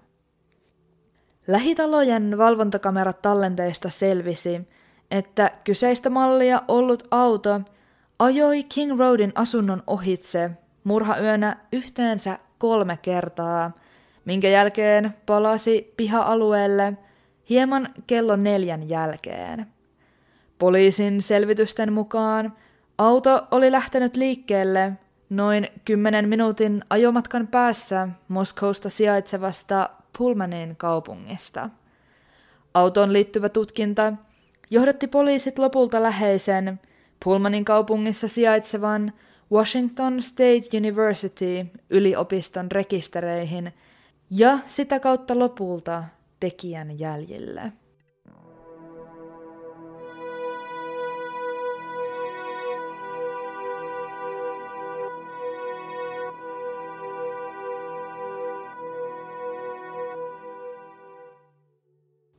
Lähitalojen valvontakamerat tallenteista selvisi, että kyseistä mallia ollut auto ajoi King Roadin asunnon ohitse murhayönä yhteensä kolme kertaa, minkä jälkeen palasi piha-alueelle hieman kello neljän jälkeen. Poliisin selvitysten mukaan auto oli lähtenyt liikkeelle noin kymmenen minuutin ajomatkan päässä Moskousta sijaitsevasta Pulmanin kaupungista. Autoon liittyvä tutkinta johdatti poliisit lopulta läheisen Pulmanin kaupungissa sijaitsevan Washington State University yliopiston rekistereihin ja sitä kautta lopulta tekijän jäljille.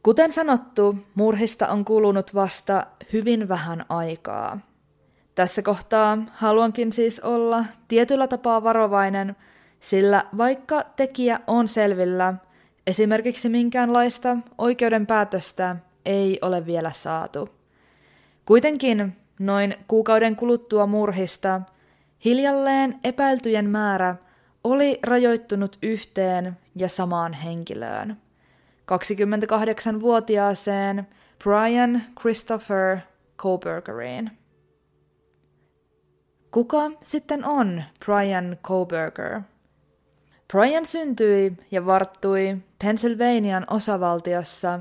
Kuten sanottu, murhista on kulunut vasta hyvin vähän aikaa. Tässä kohtaa haluankin siis olla tietyllä tapaa varovainen, sillä vaikka tekijä on selvillä, esimerkiksi minkäänlaista oikeudenpäätöstä ei ole vielä saatu. Kuitenkin noin kuukauden kuluttua murhista hiljalleen epäiltyjen määrä oli rajoittunut yhteen ja samaan henkilöön. 28-vuotiaaseen Brian Christopher Kobergeriin. Kuka sitten on Brian Koberger? Brian syntyi ja varttui Pennsylvanian osavaltiossa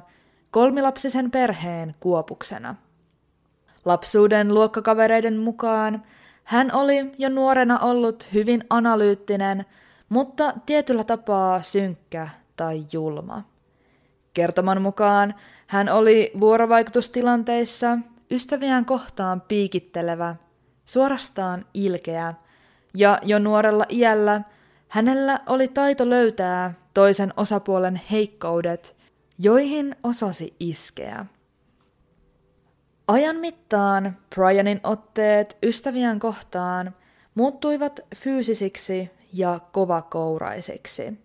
kolmilapsisen perheen kuopuksena. Lapsuuden luokkakavereiden mukaan hän oli jo nuorena ollut hyvin analyyttinen, mutta tietyllä tapaa synkkä tai julma. Kertoman mukaan hän oli vuorovaikutustilanteissa ystäviään kohtaan piikittelevä, suorastaan ilkeä, ja jo nuorella iällä hänellä oli taito löytää toisen osapuolen heikkoudet, joihin osasi iskeä. Ajan mittaan Brianin otteet ystäviään kohtaan muuttuivat fyysisiksi ja kovakouraisiksi.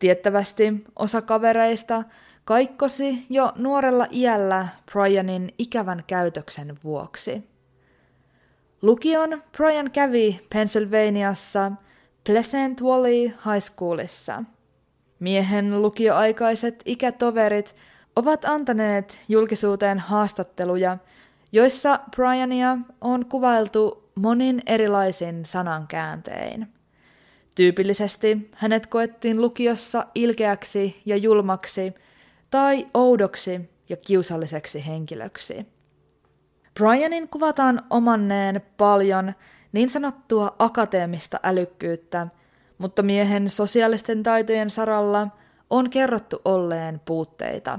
Tiettävästi osa kavereista kaikkosi jo nuorella iällä Brianin ikävän käytöksen vuoksi. Lukion Brian kävi Pennsylvaniassa Pleasant Valley High Schoolissa. Miehen lukioaikaiset ikätoverit ovat antaneet julkisuuteen haastatteluja, joissa Briania on kuvailtu monin erilaisin sanankääntein. Tyypillisesti hänet koettiin lukiossa ilkeäksi ja julmaksi tai oudoksi ja kiusalliseksi henkilöksi. Brianin kuvataan omanneen paljon niin sanottua akateemista älykkyyttä, mutta miehen sosiaalisten taitojen saralla on kerrottu olleen puutteita.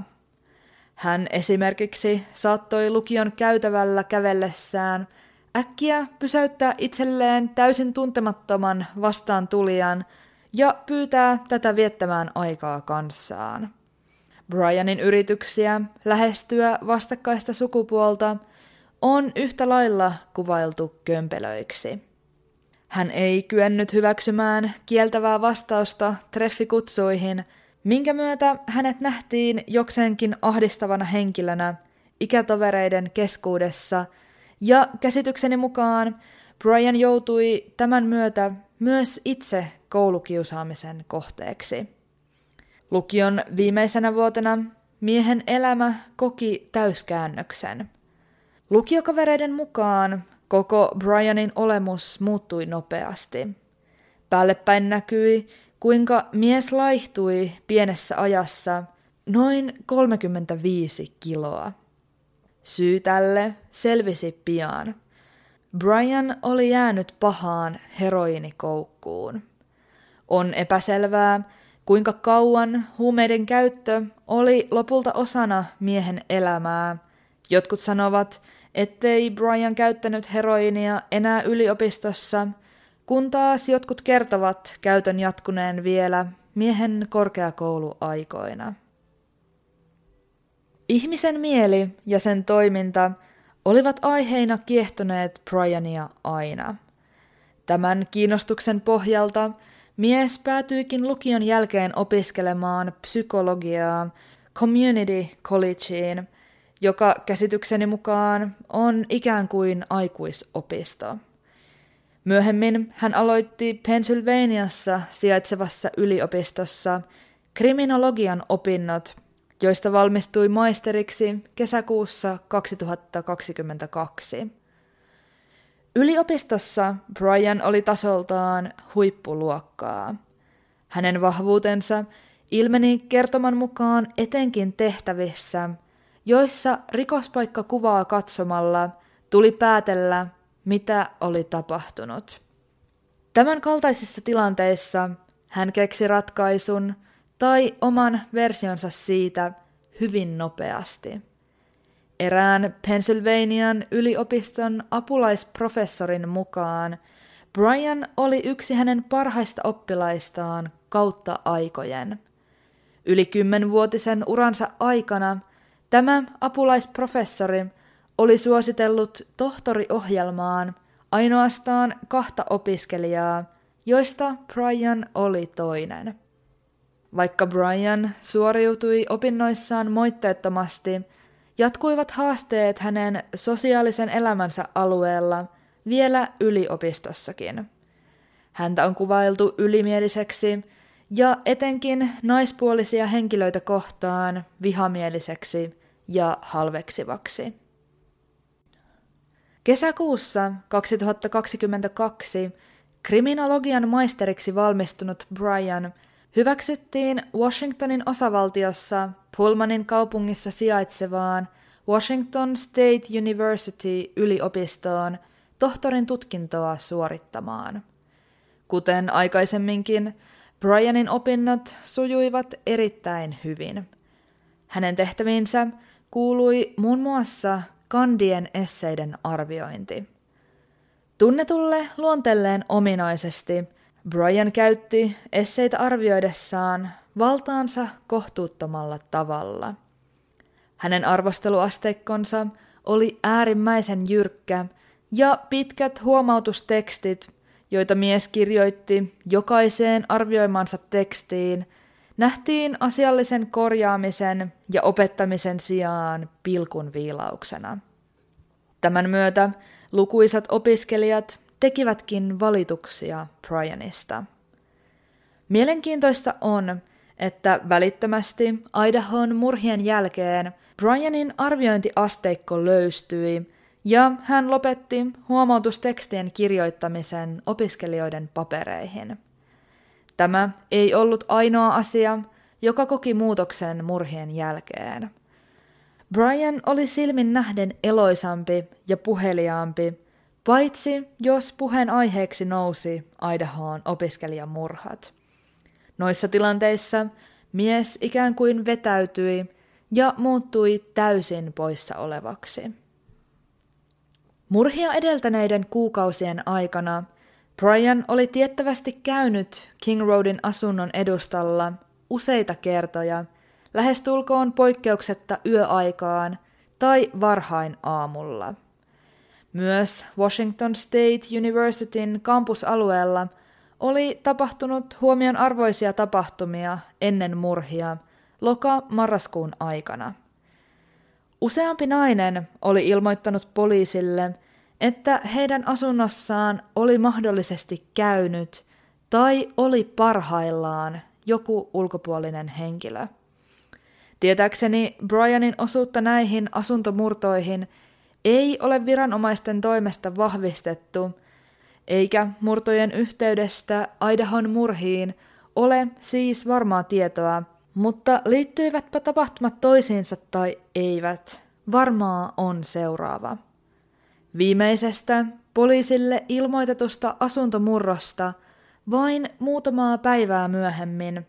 Hän esimerkiksi saattoi lukion käytävällä kävellessään äkkiä pysäyttää itselleen täysin tuntemattoman vastaan tulijan ja pyytää tätä viettämään aikaa kanssaan. Brianin yrityksiä lähestyä vastakkaista sukupuolta on yhtä lailla kuvailtu kömpelöiksi. Hän ei kyennyt hyväksymään kieltävää vastausta treffikutsuihin – minkä myötä hänet nähtiin jokseenkin ahdistavana henkilönä ikätovereiden keskuudessa, ja käsitykseni mukaan Brian joutui tämän myötä myös itse koulukiusaamisen kohteeksi. Lukion viimeisenä vuotena miehen elämä koki täyskäännöksen. Lukiokavereiden mukaan koko Brianin olemus muuttui nopeasti. Päällepäin näkyi, kuinka mies laihtui pienessä ajassa noin 35 kiloa. Syy tälle selvisi pian. Brian oli jäänyt pahaan heroinikoukkuun. On epäselvää, kuinka kauan huumeiden käyttö oli lopulta osana miehen elämää. Jotkut sanovat, ettei Brian käyttänyt heroinia enää yliopistossa – kun taas jotkut kertovat käytön jatkuneen vielä miehen korkeakouluaikoina. Ihmisen mieli ja sen toiminta olivat aiheina kiehtoneet Briania aina. Tämän kiinnostuksen pohjalta mies päätyikin lukion jälkeen opiskelemaan psykologiaa Community Collegeen, joka käsitykseni mukaan on ikään kuin aikuisopisto. Myöhemmin hän aloitti Pennsylvaniassa sijaitsevassa yliopistossa kriminologian opinnot, joista valmistui maisteriksi kesäkuussa 2022. Yliopistossa Brian oli tasoltaan huippuluokkaa. Hänen vahvuutensa ilmeni kertoman mukaan etenkin tehtävissä, joissa rikospaikkakuvaa katsomalla tuli päätellä, mitä oli tapahtunut. Tämän kaltaisissa tilanteissa hän keksi ratkaisun tai oman versionsa siitä hyvin nopeasti. Erään Pennsylvanian yliopiston apulaisprofessorin mukaan Brian oli yksi hänen parhaista oppilaistaan kautta aikojen. Yli kymmenvuotisen uransa aikana tämä apulaisprofessori – oli suositellut tohtoriohjelmaan ainoastaan kahta opiskelijaa, joista Brian oli toinen. Vaikka Brian suoriutui opinnoissaan moitteettomasti, jatkuivat haasteet hänen sosiaalisen elämänsä alueella vielä yliopistossakin. Häntä on kuvailtu ylimieliseksi ja etenkin naispuolisia henkilöitä kohtaan vihamieliseksi ja halveksivaksi. Kesäkuussa 2022 kriminologian maisteriksi valmistunut Brian hyväksyttiin Washingtonin osavaltiossa Pullmanin kaupungissa sijaitsevaan Washington State University yliopistoon tohtorin tutkintoa suorittamaan. Kuten aikaisemminkin, Brianin opinnot sujuivat erittäin hyvin. Hänen tehtäviinsä kuului muun muassa kandien esseiden arviointi. Tunnetulle luonteelleen ominaisesti Brian käytti esseitä arvioidessaan valtaansa kohtuuttomalla tavalla. Hänen arvosteluasteikkonsa oli äärimmäisen jyrkkä ja pitkät huomautustekstit, joita mies kirjoitti jokaiseen arvioimansa tekstiin, nähtiin asiallisen korjaamisen ja opettamisen sijaan pilkun viilauksena. Tämän myötä lukuisat opiskelijat tekivätkin valituksia Brianista. Mielenkiintoista on, että välittömästi Idahon murhien jälkeen Brianin arviointiasteikko löystyi ja hän lopetti huomautustekstien kirjoittamisen opiskelijoiden papereihin. Tämä ei ollut ainoa asia, joka koki muutoksen murhien jälkeen. Brian oli silmin nähden eloisampi ja puheliaampi, paitsi jos puheen aiheeksi nousi Idahoon opiskelijamurhat. Noissa tilanteissa mies ikään kuin vetäytyi ja muuttui täysin poissa olevaksi. Murhia edeltäneiden kuukausien aikana Brian oli tiettävästi käynyt King Roadin asunnon edustalla useita kertoja, lähestulkoon poikkeuksetta yöaikaan tai varhain aamulla. Myös Washington State Universityn kampusalueella oli tapahtunut huomion arvoisia tapahtumia ennen murhia loka-marraskuun aikana. Useampi nainen oli ilmoittanut poliisille, että heidän asunnossaan oli mahdollisesti käynyt tai oli parhaillaan joku ulkopuolinen henkilö. Tietääkseni Brianin osuutta näihin asuntomurtoihin ei ole viranomaisten toimesta vahvistettu, eikä murtojen yhteydestä Idahon murhiin ole siis varmaa tietoa, mutta liittyivätpä tapahtumat toisiinsa tai eivät, varmaa on seuraava. Viimeisestä poliisille ilmoitetusta asuntomurrosta vain muutamaa päivää myöhemmin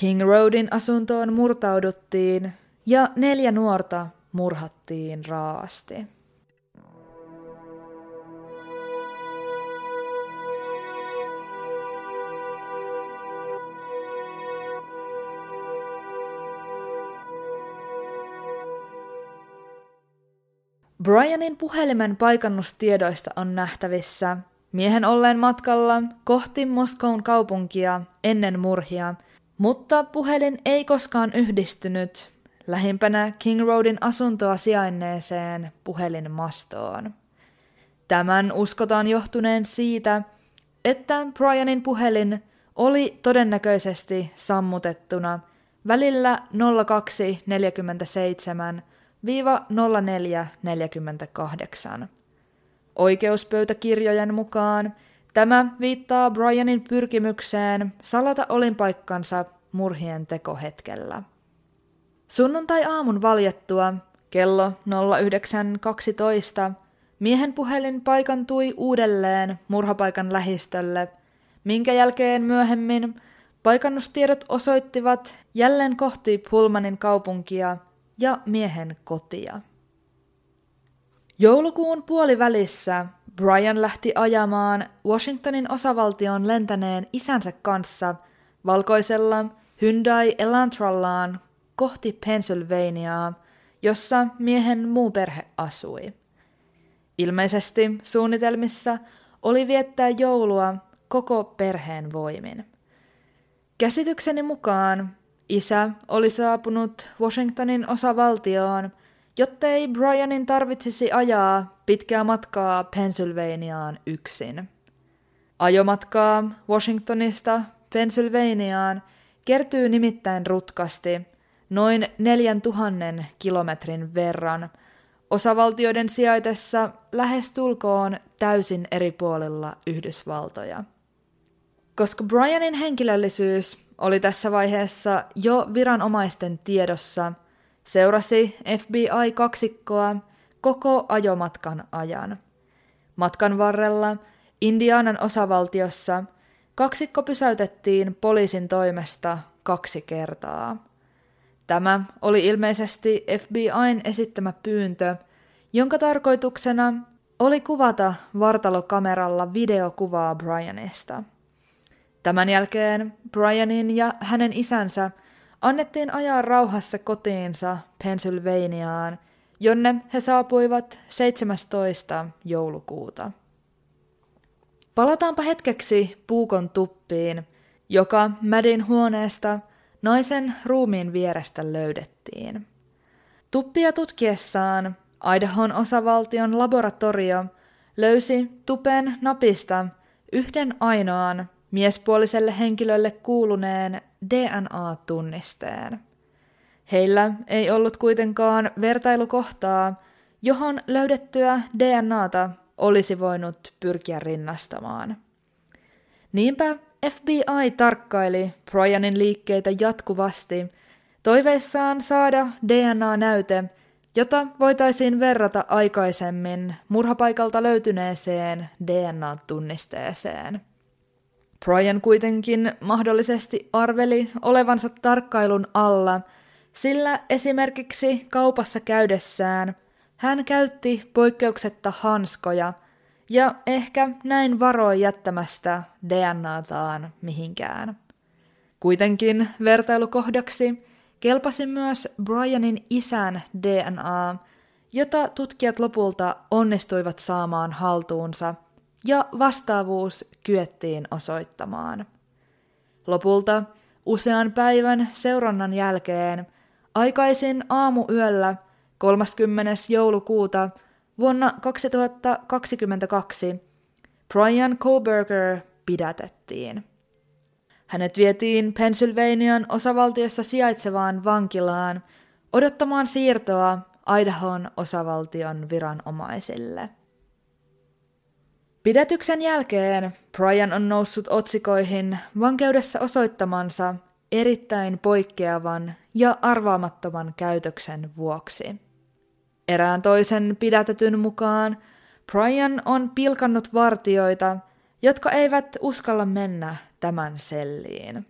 King Roadin asuntoon murtauduttiin ja neljä nuorta murhattiin raasti. Brianin puhelimen paikannustiedoista on nähtävissä. Miehen olleen matkalla kohti Moskoun kaupunkia ennen murhia, mutta puhelin ei koskaan yhdistynyt. Lähimpänä King Roadin asuntoa sijainneeseen puhelinmastoon. Tämän uskotaan johtuneen siitä, että Brianin puhelin oli todennäköisesti sammutettuna. Välillä 0247 0448. Oikeuspöytäkirjojen mukaan tämä viittaa Brianin pyrkimykseen salata olinpaikkansa murhien tekohetkellä. Sunnuntai-aamun valjettua kello 09.12 miehen puhelin paikantui uudelleen murhapaikan lähistölle, minkä jälkeen myöhemmin paikannustiedot osoittivat jälleen kohti Pullmanin kaupunkia ja miehen kotia. Joulukuun puolivälissä Brian lähti ajamaan Washingtonin osavaltion lentäneen isänsä kanssa valkoisella Hyundai Elantrallaan kohti Pennsylvaniaa, jossa miehen muu perhe asui. Ilmeisesti suunnitelmissa oli viettää joulua koko perheen voimin. Käsitykseni mukaan isä oli saapunut Washingtonin osavaltioon, jottei Brianin tarvitsisi ajaa pitkää matkaa Pennsylvaniaan yksin. Ajomatkaa Washingtonista Pennsylvaniaan kertyy nimittäin rutkasti noin 4000 kilometrin verran osavaltioiden sijaitessa lähestulkoon täysin eri puolilla Yhdysvaltoja. Koska Brianin henkilöllisyys oli tässä vaiheessa jo viranomaisten tiedossa, seurasi FBI-kaksikkoa koko ajomatkan ajan. Matkan varrella Indianan osavaltiossa kaksikko pysäytettiin poliisin toimesta kaksi kertaa. Tämä oli ilmeisesti FBIn esittämä pyyntö, jonka tarkoituksena oli kuvata vartalokameralla videokuvaa Brianista. Tämän jälkeen Brianin ja hänen isänsä annettiin ajaa rauhassa kotiinsa Pennsylvaniaan, jonne he saapuivat 17. joulukuuta. Palataanpa hetkeksi puukon tuppiin, joka Madin huoneesta naisen ruumiin vierestä löydettiin. Tuppia tutkiessaan Idahon osavaltion laboratorio löysi tupen napista yhden ainoan miespuoliselle henkilölle kuuluneen DNA-tunnisteen. Heillä ei ollut kuitenkaan vertailukohtaa, johon löydettyä DNAta olisi voinut pyrkiä rinnastamaan. Niinpä FBI tarkkaili Bryanin liikkeitä jatkuvasti, toiveissaan saada DNA-näyte, jota voitaisiin verrata aikaisemmin murhapaikalta löytyneeseen DNA-tunnisteeseen. Brian kuitenkin mahdollisesti arveli olevansa tarkkailun alla, sillä esimerkiksi kaupassa käydessään hän käytti poikkeuksetta hanskoja – ja ehkä näin varoi jättämästä DNAtaan mihinkään. Kuitenkin vertailukohdaksi kelpasi myös Brianin isän DNA, jota tutkijat lopulta onnistuivat saamaan haltuunsa, ja vastaavuus kyettiin osoittamaan. Lopulta usean päivän seurannan jälkeen aikaisin aamuyöllä 30. joulukuuta Vuonna 2022 Brian Koberger pidätettiin. Hänet vietiin Pennsylvanian osavaltiossa sijaitsevaan vankilaan odottamaan siirtoa Idahon osavaltion viranomaisille. Pidätyksen jälkeen Brian on noussut otsikoihin vankeudessa osoittamansa erittäin poikkeavan ja arvaamattoman käytöksen vuoksi. Erään toisen pidätetyn mukaan Brian on pilkannut vartioita, jotka eivät uskalla mennä tämän selliin.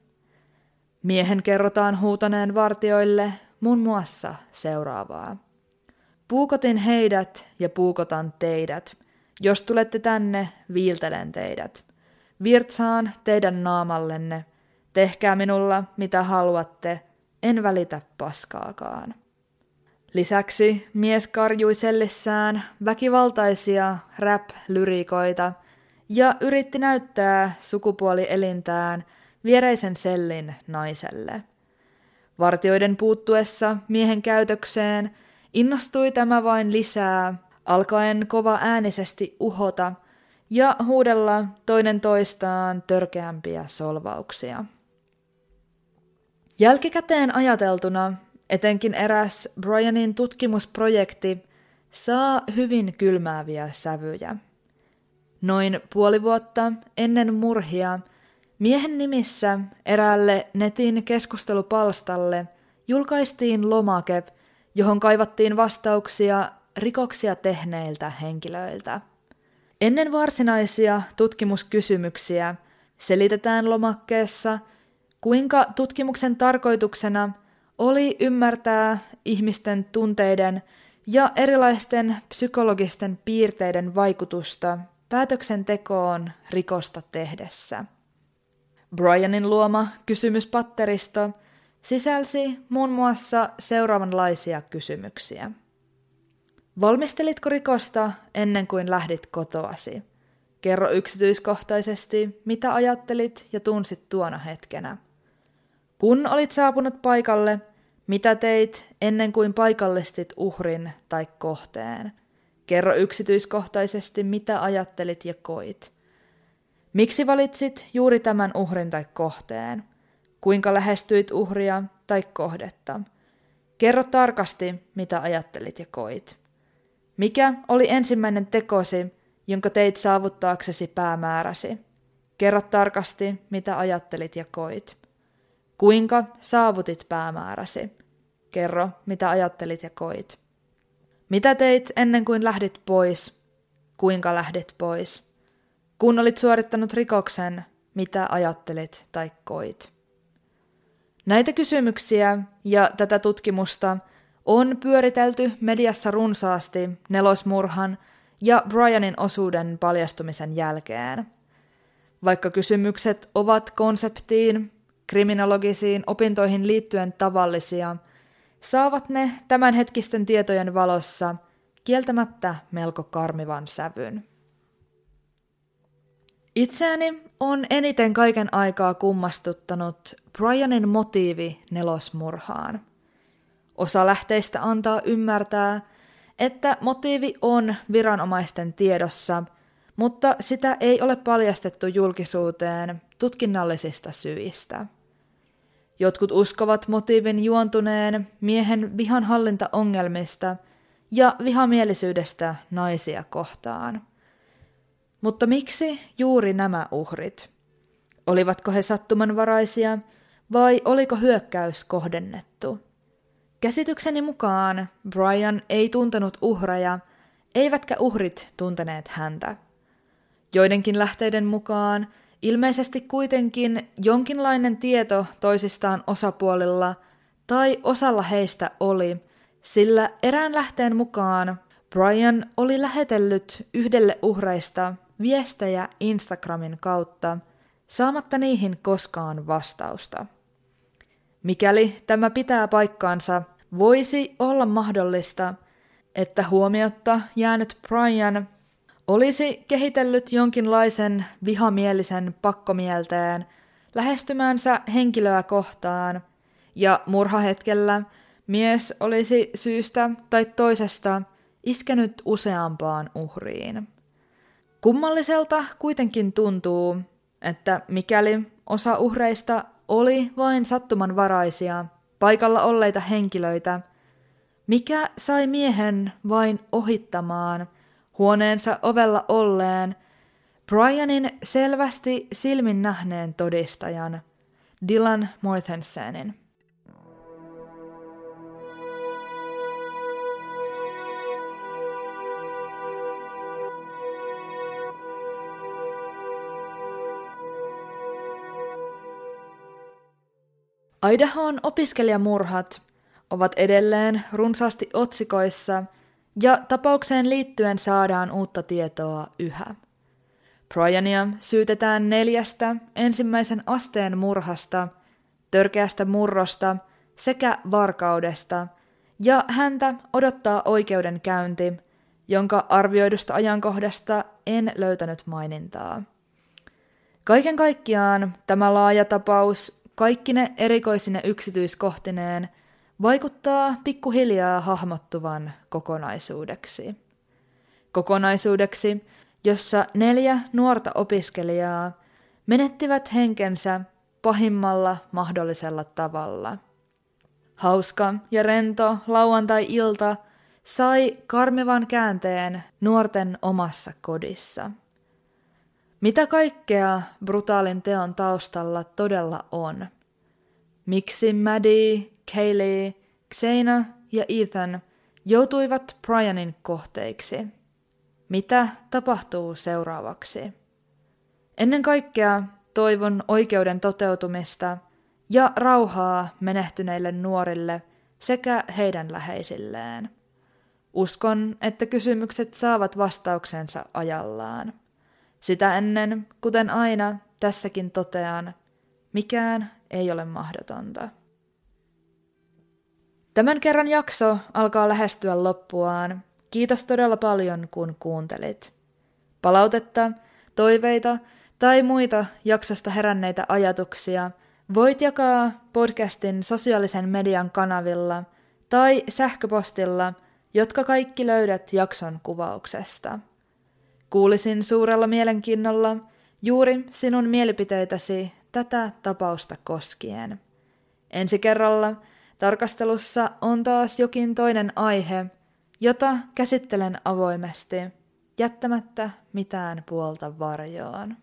Miehen kerrotaan huutaneen vartioille muun muassa seuraavaa. Puukotin heidät ja puukotan teidät. Jos tulette tänne, viiltelen teidät. Virtsaan teidän naamallenne. Tehkää minulla mitä haluatte, en välitä paskaakaan. Lisäksi mies karjui sellissään väkivaltaisia rap-lyrikoita ja yritti näyttää sukupuolielintään viereisen sellin naiselle. Vartioiden puuttuessa miehen käytökseen innostui tämä vain lisää, alkaen kova äänisesti uhota ja huudella toinen toistaan törkeämpiä solvauksia. Jälkikäteen ajateltuna Etenkin eräs Brianin tutkimusprojekti saa hyvin kylmääviä sävyjä. Noin puoli vuotta ennen murhia miehen nimissä eräälle netin keskustelupalstalle julkaistiin lomake, johon kaivattiin vastauksia rikoksia tehneiltä henkilöiltä. Ennen varsinaisia tutkimuskysymyksiä selitetään lomakkeessa, kuinka tutkimuksen tarkoituksena – oli ymmärtää ihmisten tunteiden ja erilaisten psykologisten piirteiden vaikutusta päätöksentekoon rikosta tehdessä. Brianin luoma kysymyspatteristo sisälsi muun muassa seuraavanlaisia kysymyksiä. Valmistelitko rikosta ennen kuin lähdit kotoasi? Kerro yksityiskohtaisesti, mitä ajattelit ja tunsit tuona hetkenä. Kun olit saapunut paikalle, mitä teit ennen kuin paikallistit uhrin tai kohteen? Kerro yksityiskohtaisesti, mitä ajattelit ja koit. Miksi valitsit juuri tämän uhrin tai kohteen? Kuinka lähestyit uhria tai kohdetta? Kerro tarkasti, mitä ajattelit ja koit. Mikä oli ensimmäinen tekosi, jonka teit saavuttaaksesi päämääräsi? Kerro tarkasti, mitä ajattelit ja koit. Kuinka saavutit päämääräsi? Kerro, mitä ajattelit ja koit. Mitä teit ennen kuin lähdit pois? Kuinka lähdit pois? Kun olit suorittanut rikoksen, mitä ajattelit tai koit? Näitä kysymyksiä ja tätä tutkimusta on pyöritelty mediassa runsaasti nelosmurhan ja Brianin osuuden paljastumisen jälkeen. Vaikka kysymykset ovat konseptiin, kriminologisiin opintoihin liittyen tavallisia, saavat ne tämänhetkisten tietojen valossa kieltämättä melko karmivan sävyn. Itseäni on eniten kaiken aikaa kummastuttanut Brianin motiivi nelosmurhaan. Osa lähteistä antaa ymmärtää, että motiivi on viranomaisten tiedossa, mutta sitä ei ole paljastettu julkisuuteen tutkinnallisista syistä. Jotkut uskovat motiivin juontuneen miehen vihanhallintaongelmista ja vihamielisyydestä naisia kohtaan. Mutta miksi juuri nämä uhrit? Olivatko he sattumanvaraisia vai oliko hyökkäys kohdennettu? Käsitykseni mukaan Brian ei tuntenut uhreja, eivätkä uhrit tunteneet häntä. Joidenkin lähteiden mukaan ilmeisesti kuitenkin jonkinlainen tieto toisistaan osapuolilla tai osalla heistä oli, sillä erään lähteen mukaan Brian oli lähetellyt yhdelle uhreista viestejä Instagramin kautta, saamatta niihin koskaan vastausta. Mikäli tämä pitää paikkaansa, voisi olla mahdollista, että huomiotta jäänyt Brian olisi kehitellyt jonkinlaisen vihamielisen pakkomielteen lähestymänsä henkilöä kohtaan, ja murhahetkellä mies olisi syystä tai toisesta iskenyt useampaan uhriin. Kummalliselta kuitenkin tuntuu, että mikäli osa uhreista oli vain sattumanvaraisia, paikalla olleita henkilöitä, mikä sai miehen vain ohittamaan huoneensa ovella olleen Brianin selvästi silmin nähneen todistajan, Dylan Mortensenin. Idahon opiskelijamurhat ovat edelleen runsaasti otsikoissa ja tapaukseen liittyen saadaan uutta tietoa yhä. Bryania syytetään neljästä ensimmäisen asteen murhasta, törkeästä murrosta sekä varkaudesta, ja häntä odottaa oikeudenkäynti, jonka arvioidusta ajankohdasta en löytänyt mainintaa. Kaiken kaikkiaan tämä laaja tapaus kaikki ne erikoisine yksityiskohtineen vaikuttaa pikkuhiljaa hahmottuvan kokonaisuudeksi. Kokonaisuudeksi, jossa neljä nuorta opiskelijaa menettivät henkensä pahimmalla mahdollisella tavalla. Hauska ja rento lauantai-ilta sai karmivan käänteen nuorten omassa kodissa. Mitä kaikkea brutaalin teon taustalla todella on? Miksi Maddie, Kaylee, Xena ja Ethan joutuivat Brianin kohteiksi? Mitä tapahtuu seuraavaksi? Ennen kaikkea toivon oikeuden toteutumista ja rauhaa menehtyneille nuorille sekä heidän läheisilleen. Uskon, että kysymykset saavat vastauksensa ajallaan. Sitä ennen, kuten aina, tässäkin totean, mikään ei ole mahdotonta. Tämän kerran jakso alkaa lähestyä loppuaan. Kiitos todella paljon, kun kuuntelit. Palautetta toiveita tai muita jaksosta heränneitä ajatuksia voit jakaa podcastin sosiaalisen median kanavilla tai sähköpostilla, jotka kaikki löydät jakson kuvauksesta. Kuulisin suurella mielenkiinnolla juuri sinun mielipiteitäsi tätä tapausta koskien. Ensi kerralla tarkastelussa on taas jokin toinen aihe, jota käsittelen avoimesti, jättämättä mitään puolta varjoon.